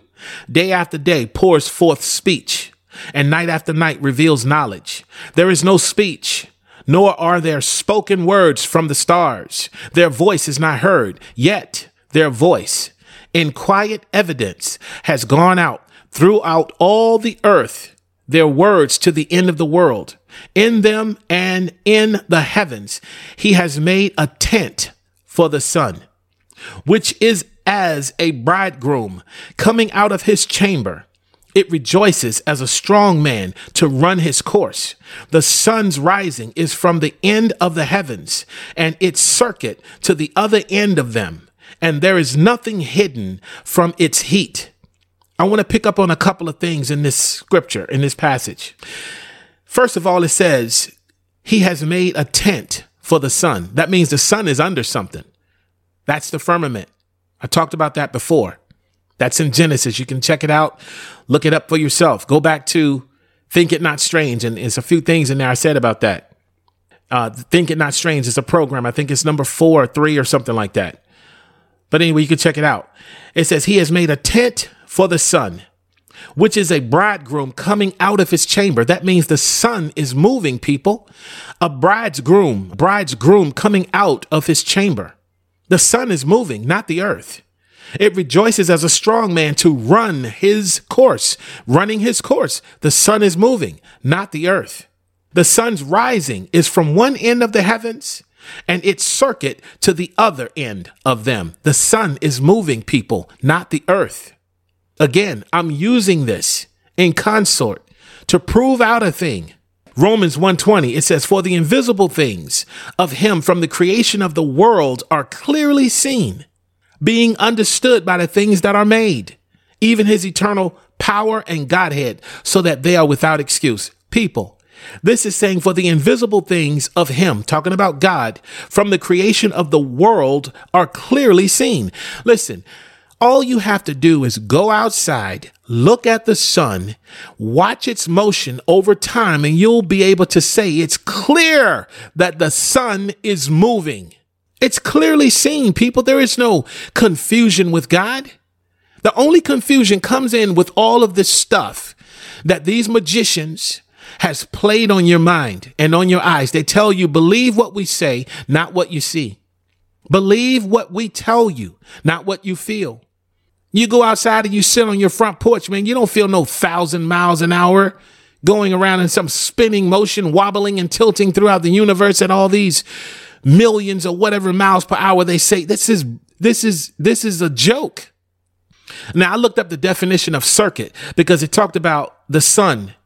Day after day pours forth speech, and night after night reveals knowledge. There is no speech, nor are there spoken words from the stars. Their voice is not heard, yet their voice in quiet evidence has gone out throughout all the earth, their words to the end of the world. In them and in the heavens, he has made a tent for the sun which is as a bridegroom coming out of his chamber. It rejoices as a strong man to run his course. The sun's rising is from the end of the heavens and its circuit to the other end of them. And there is nothing hidden from its heat. I want to pick up on a couple of things in this scripture, in this passage. First of all, it says, He has made a tent for the sun. That means the sun is under something. That's the firmament. I talked about that before. That's in Genesis. You can check it out, look it up for yourself. Go back to Think It Not Strange, and there's a few things in there I said about that. Uh, Think It Not Strange is a program. I think it's number four or three or something like that. But anyway, you can check it out. It says, He has made a tent for the sun, which is a bridegroom coming out of his chamber. That means the sun is moving, people. A bride's groom, bride's groom coming out of his chamber. The sun is moving, not the earth. It rejoices as a strong man to run his course, running his course. The sun is moving, not the earth. The sun's rising is from one end of the heavens and its circuit to the other end of them. The sun is moving people, not the earth. Again, I'm using this in consort to prove out a thing Romans 1:20 it says for the invisible things of him from the creation of the world are clearly seen being understood by the things that are made even his eternal power and godhead so that they are without excuse people this is saying for the invisible things of him talking about God from the creation of the world are clearly seen listen all you have to do is go outside, look at the sun, watch its motion over time, and you'll be able to say it's clear that the sun is moving. It's clearly seen, people. There is no confusion with God. The only confusion comes in with all of this stuff that these magicians has played on your mind and on your eyes. They tell you, believe what we say, not what you see. Believe what we tell you, not what you feel. You go outside and you sit on your front porch, man, you don't feel no thousand miles an hour going around in some spinning motion, wobbling and tilting throughout the universe at all these millions or whatever miles per hour they say. This is this is this is a joke. Now I looked up the definition of circuit because it talked about the sun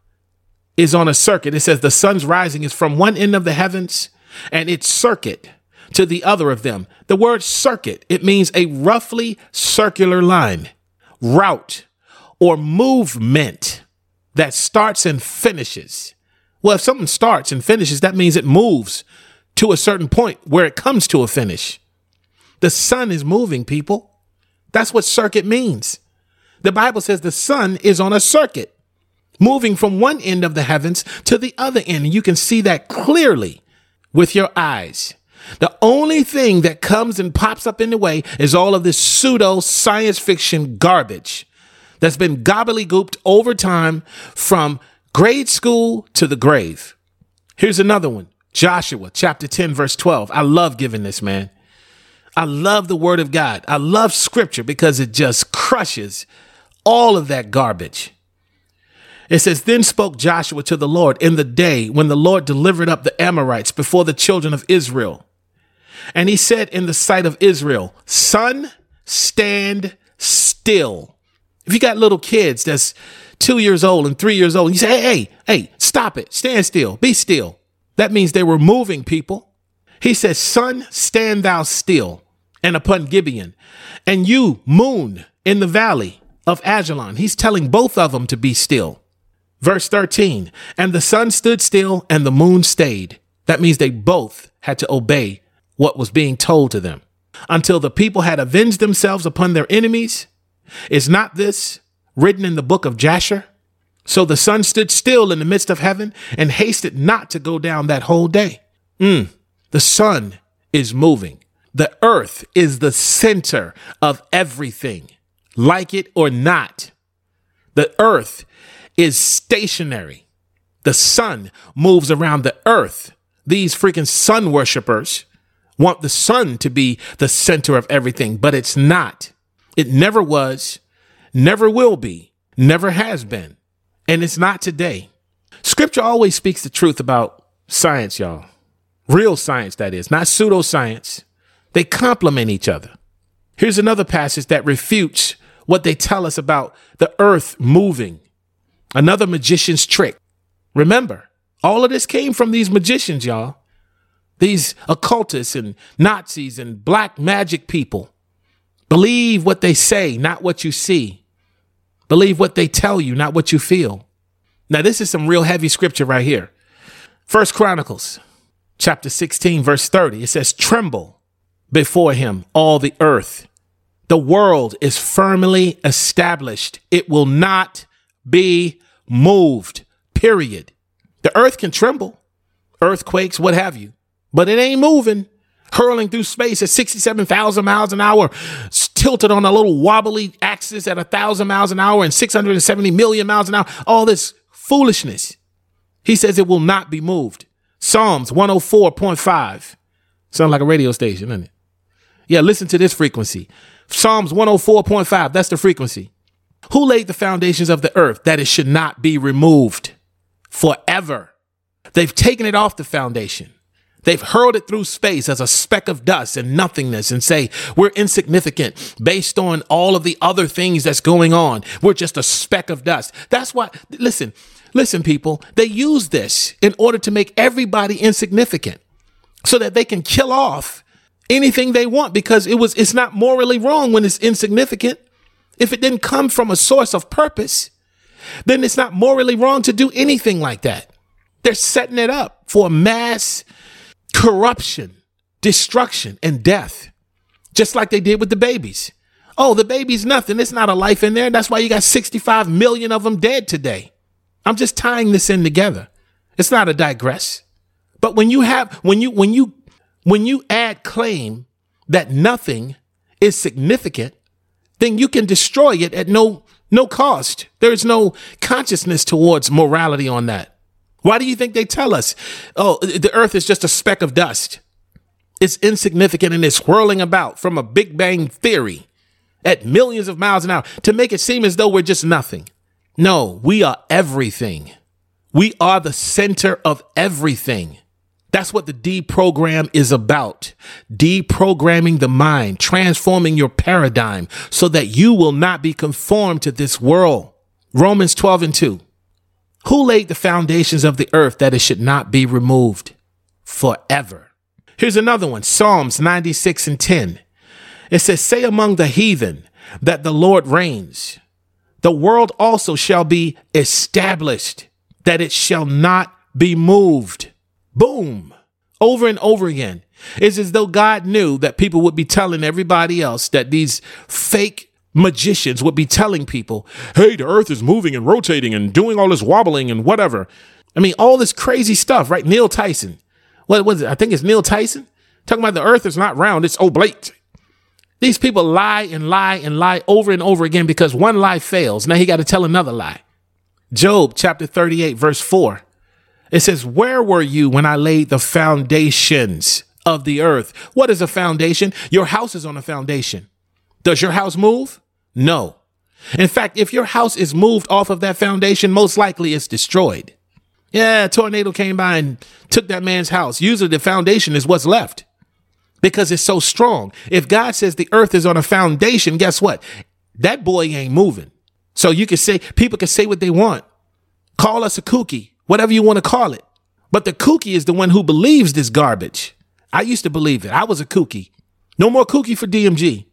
is on a circuit. It says the sun's rising is from one end of the heavens and its circuit to the other of them. The word circuit, it means a roughly circular line, route, or movement that starts and finishes. Well, if something starts and finishes, that means it moves to a certain point where it comes to a finish. The sun is moving, people. That's what circuit means. The Bible says the sun is on a circuit, moving from one end of the heavens to the other end. You can see that clearly with your eyes. The only thing that comes and pops up in the way is all of this pseudo science fiction garbage that's been gobbledygooked over time from grade school to the grave. Here's another one Joshua chapter 10, verse 12. I love giving this, man. I love the word of God. I love scripture because it just crushes all of that garbage. It says, Then spoke Joshua to the Lord in the day when the Lord delivered up the Amorites before the children of Israel. And he said in the sight of Israel, Sun, stand still. If you got little kids that's two years old and three years old, you say, Hey, hey, hey, stop it, stand still, be still. That means they were moving people. He says, Sun, stand thou still and upon Gibeon, and you, moon, in the valley of Ajalon. He's telling both of them to be still. Verse 13, and the sun stood still and the moon stayed. That means they both had to obey what was being told to them until the people had avenged themselves upon their enemies. Is not this written in the book of Jasher? So the sun stood still in the midst of heaven and hasted not to go down that whole day. Mm, the sun is moving. The earth is the center of everything, like it or not. The earth is stationary. The sun moves around the earth. These freaking sun worshippers want the sun to be the center of everything, but it's not. It never was, never will be, never has been, and it's not today. Scripture always speaks the truth about science, y'all. Real science, that is, not pseudoscience. They complement each other. Here's another passage that refutes what they tell us about the earth moving. Another magician's trick. Remember, all of this came from these magicians, y'all. These occultists and Nazis and black magic people. Believe what they say, not what you see. Believe what they tell you, not what you feel. Now, this is some real heavy scripture right here. First Chronicles chapter 16, verse 30. It says, Tremble before him, all the earth. The world is firmly established. It will not be moved, period. The earth can tremble, earthquakes, what have you, but it ain't moving, hurling through space at 67,000 miles an hour, tilted on a little wobbly axis at 1,000 miles an hour and 670 million miles an hour. All this foolishness. He says it will not be moved. Psalms 104.5. Sound like a radio station, doesn't it? Yeah, listen to this frequency. Psalms 104.5, that's the frequency. Who laid the foundations of the earth that it should not be removed forever? They've taken it off the foundation. They've hurled it through space as a speck of dust and nothingness and say, we're insignificant based on all of the other things that's going on. We're just a speck of dust. That's why, listen, listen, people, they use this in order to make everybody insignificant so that they can kill off anything they want because it was, it's not morally wrong when it's insignificant. If it didn't come from a source of purpose, then it's not morally wrong to do anything like that. They're setting it up for mass corruption, destruction, and death, just like they did with the babies. Oh, the baby's nothing. It's not a life in there. That's why you got 65 million of them dead today. I'm just tying this in together. It's not a digress. But when you have when you when you when you add claim that nothing is significant, then you can destroy it at no no cost. There's no consciousness towards morality on that. Why do you think they tell us, oh, the earth is just a speck of dust? It's insignificant and it's whirling about from a Big Bang theory at millions of miles an hour to make it seem as though we're just nothing. No, we are everything. We are the center of everything. That's what the deprogram is about. Deprogramming the mind, transforming your paradigm so that you will not be conformed to this world. Romans 12 and 2. Who laid the foundations of the earth that it should not be removed forever? Here's another one Psalms 96 and 10. It says, Say among the heathen that the Lord reigns. The world also shall be established, that it shall not be moved. Boom. Over and over again. It's as though God knew that people would be telling everybody else that these fake magicians would be telling people, hey, the earth is moving and rotating and doing all this wobbling and whatever. I mean, all this crazy stuff, right? Neil Tyson. What was it? I think it's Neil Tyson talking about the earth is not round, it's oblate. These people lie and lie and lie over and over again because one lie fails. Now he got to tell another lie. Job chapter 38, verse 4. It says, Where were you when I laid the foundations of the earth? What is a foundation? Your house is on a foundation. Does your house move? No. In fact, if your house is moved off of that foundation, most likely it's destroyed. Yeah, a tornado came by and took that man's house. Usually the foundation is what's left because it's so strong. If God says the earth is on a foundation, guess what? That boy ain't moving. So you can say, people can say what they want. Call us a kooky, whatever you want to call it. But the kooky is the one who believes this garbage. I used to believe it. I was a kooky. No more kooky for DMG.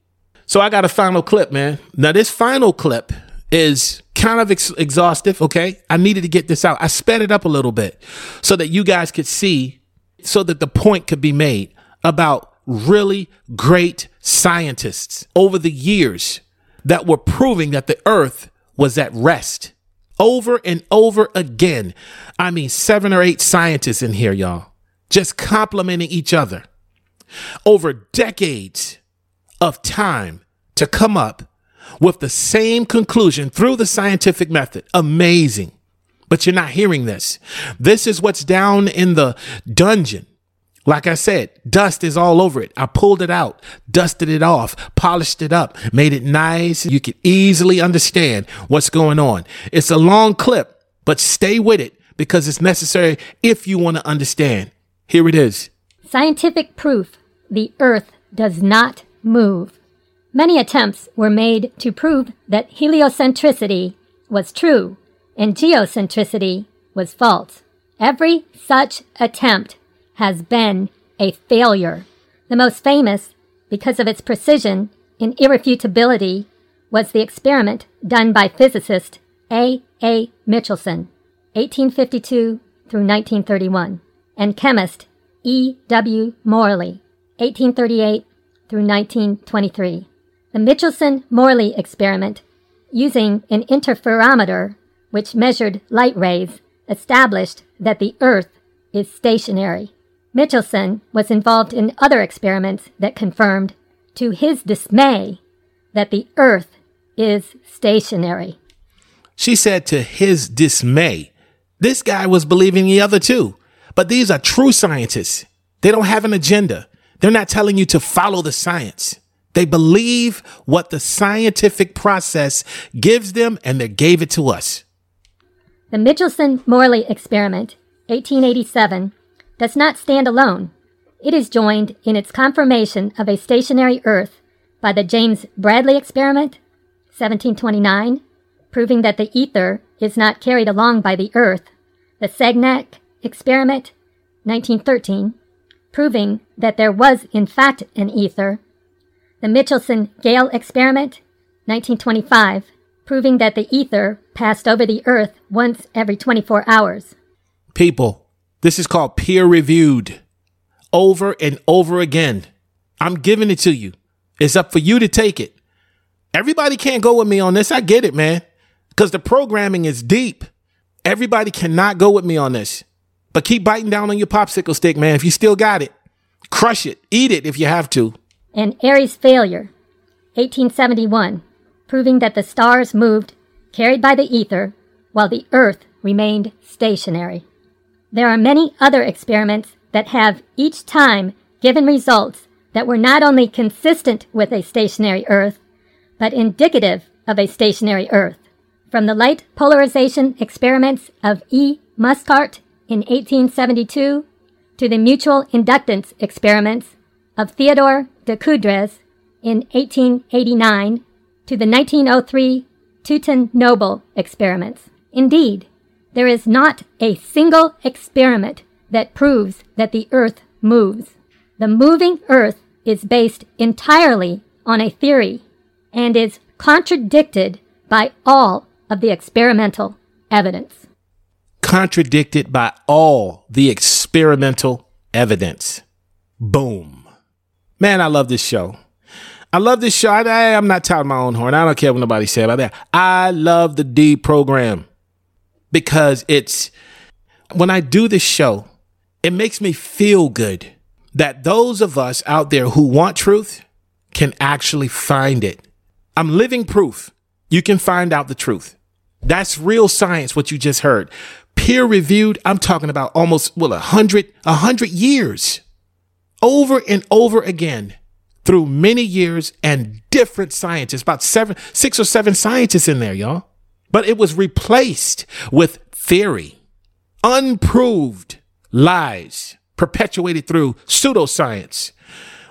So I got a final clip, man. Now, this final clip is kind of ex- exhaustive, okay? I needed to get this out. I sped it up a little bit so that you guys could see, so that the point could be made about really great scientists over the years that were proving that the earth was at rest over and over again. I mean, seven or eight scientists in here, y'all, just complimenting each other over decades of time to come up with the same conclusion through the scientific method. Amazing. But you're not hearing this. This is what's down in the dungeon. Like I said, dust is all over it. I pulled it out, dusted it off, polished it up, made it nice. You can easily understand what's going on. It's a long clip, but stay with it because it's necessary if you want to understand. Here it is. Scientific proof the Earth does not move. Many attempts were made to prove that heliocentricity was true and geocentricity was false. Every such attempt has been a failure. The most famous, because of its precision and irrefutability, was the experiment done by physicist A. A. Michelson, 1852 through 1931, and chemist E. W. Morley, 1838 through 1923. The Michelson Morley experiment, using an interferometer which measured light rays, established that the Earth is stationary. Michelson was involved in other experiments that confirmed, to his dismay, that the Earth is stationary. She said to his dismay. This guy was believing the other two. But these are true scientists. They don't have an agenda. They're not telling you to follow the science. They believe what the scientific process gives them and they gave it to us. The Michelson Morley experiment, 1887, does not stand alone. It is joined in its confirmation of a stationary Earth by the James Bradley experiment, 1729, proving that the ether is not carried along by the Earth, the Sagnac experiment, 1913, proving that there was in fact an ether, the Michelson Gale experiment, 1925, proving that the ether passed over the Earth once every 24 hours. People, this is called peer reviewed over and over again. I'm giving it to you. It's up for you to take it. Everybody can't go with me on this. I get it, man, because the programming is deep. Everybody cannot go with me on this. But keep biting down on your popsicle stick, man. If you still got it, crush it, eat it if you have to. And Airy's failure, 1871, proving that the stars moved, carried by the ether, while the Earth remained stationary. There are many other experiments that have each time given results that were not only consistent with a stationary Earth, but indicative of a stationary Earth. From the light polarization experiments of E. Mascart in 1872 to the mutual inductance experiments of Theodore de Coudres in 1889 to the 1903 Trouton Noble experiments. Indeed, there is not a single experiment that proves that the Earth moves. The moving Earth is based entirely on a theory and is contradicted by all of the experimental evidence. Contradicted by all the experimental evidence. Boom. Man, I love this show. I love this show. I, am not touting my own horn. I don't care what nobody say about that. I love the D program because it's when I do this show, it makes me feel good that those of us out there who want truth can actually find it. I'm living proof. You can find out the truth. That's real science, what you just heard. Peer reviewed, I'm talking about almost, well, a hundred, a hundred years over and over again through many years and different scientists, about seven, six or seven scientists in there, y'all. But it was replaced with theory, unproved lies perpetuated through pseudoscience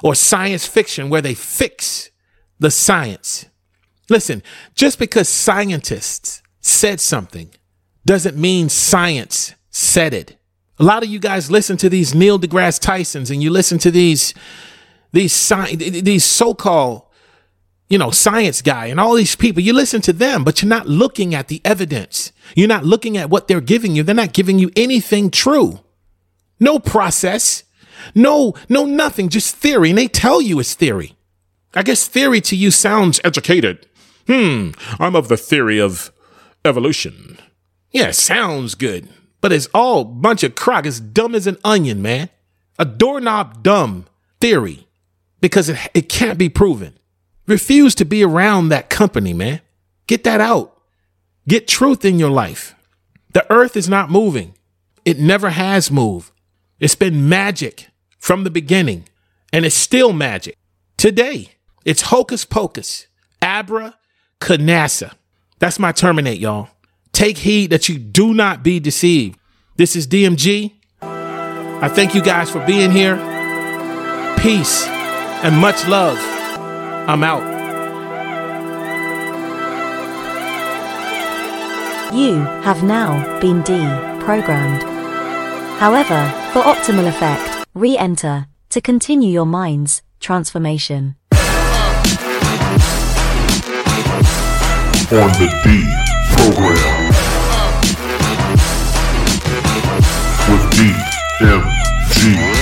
or science fiction where they fix the science. Listen, just because scientists said something doesn't mean science said it. A lot of you guys listen to these Neil deGrasse Tysons and you listen to these these sci- these so-called you know science guy and all these people you listen to them but you're not looking at the evidence. You're not looking at what they're giving you. They're not giving you anything true. No process. No no nothing. Just theory. And they tell you it's theory. I guess theory to you sounds educated. Hmm. I'm of the theory of evolution. Yeah sounds good. But it's all bunch of crock it's dumb as an onion man. A doorknob dumb theory. Because it, it can't be proven. Refuse to be around that company, man. Get that out. Get truth in your life. The earth is not moving. It never has moved. It's been magic from the beginning, and it's still magic today. It's hocus pocus, abra ca' NASA. That's my terminate, y'all. Take heed that you do not be deceived. This is DMG. I thank you guys for being here. Peace and much love. I'm out. You have now been deprogrammed. However, for optimal effect, re enter to continue your mind's transformation. On the D program. With DMG.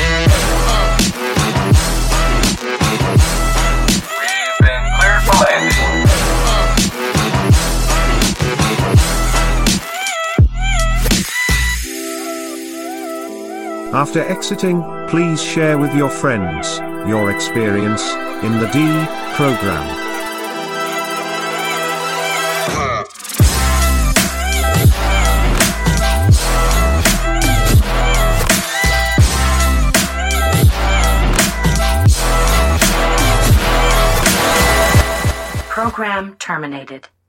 After exiting, please share with your friends your experience in the D program. Program terminated.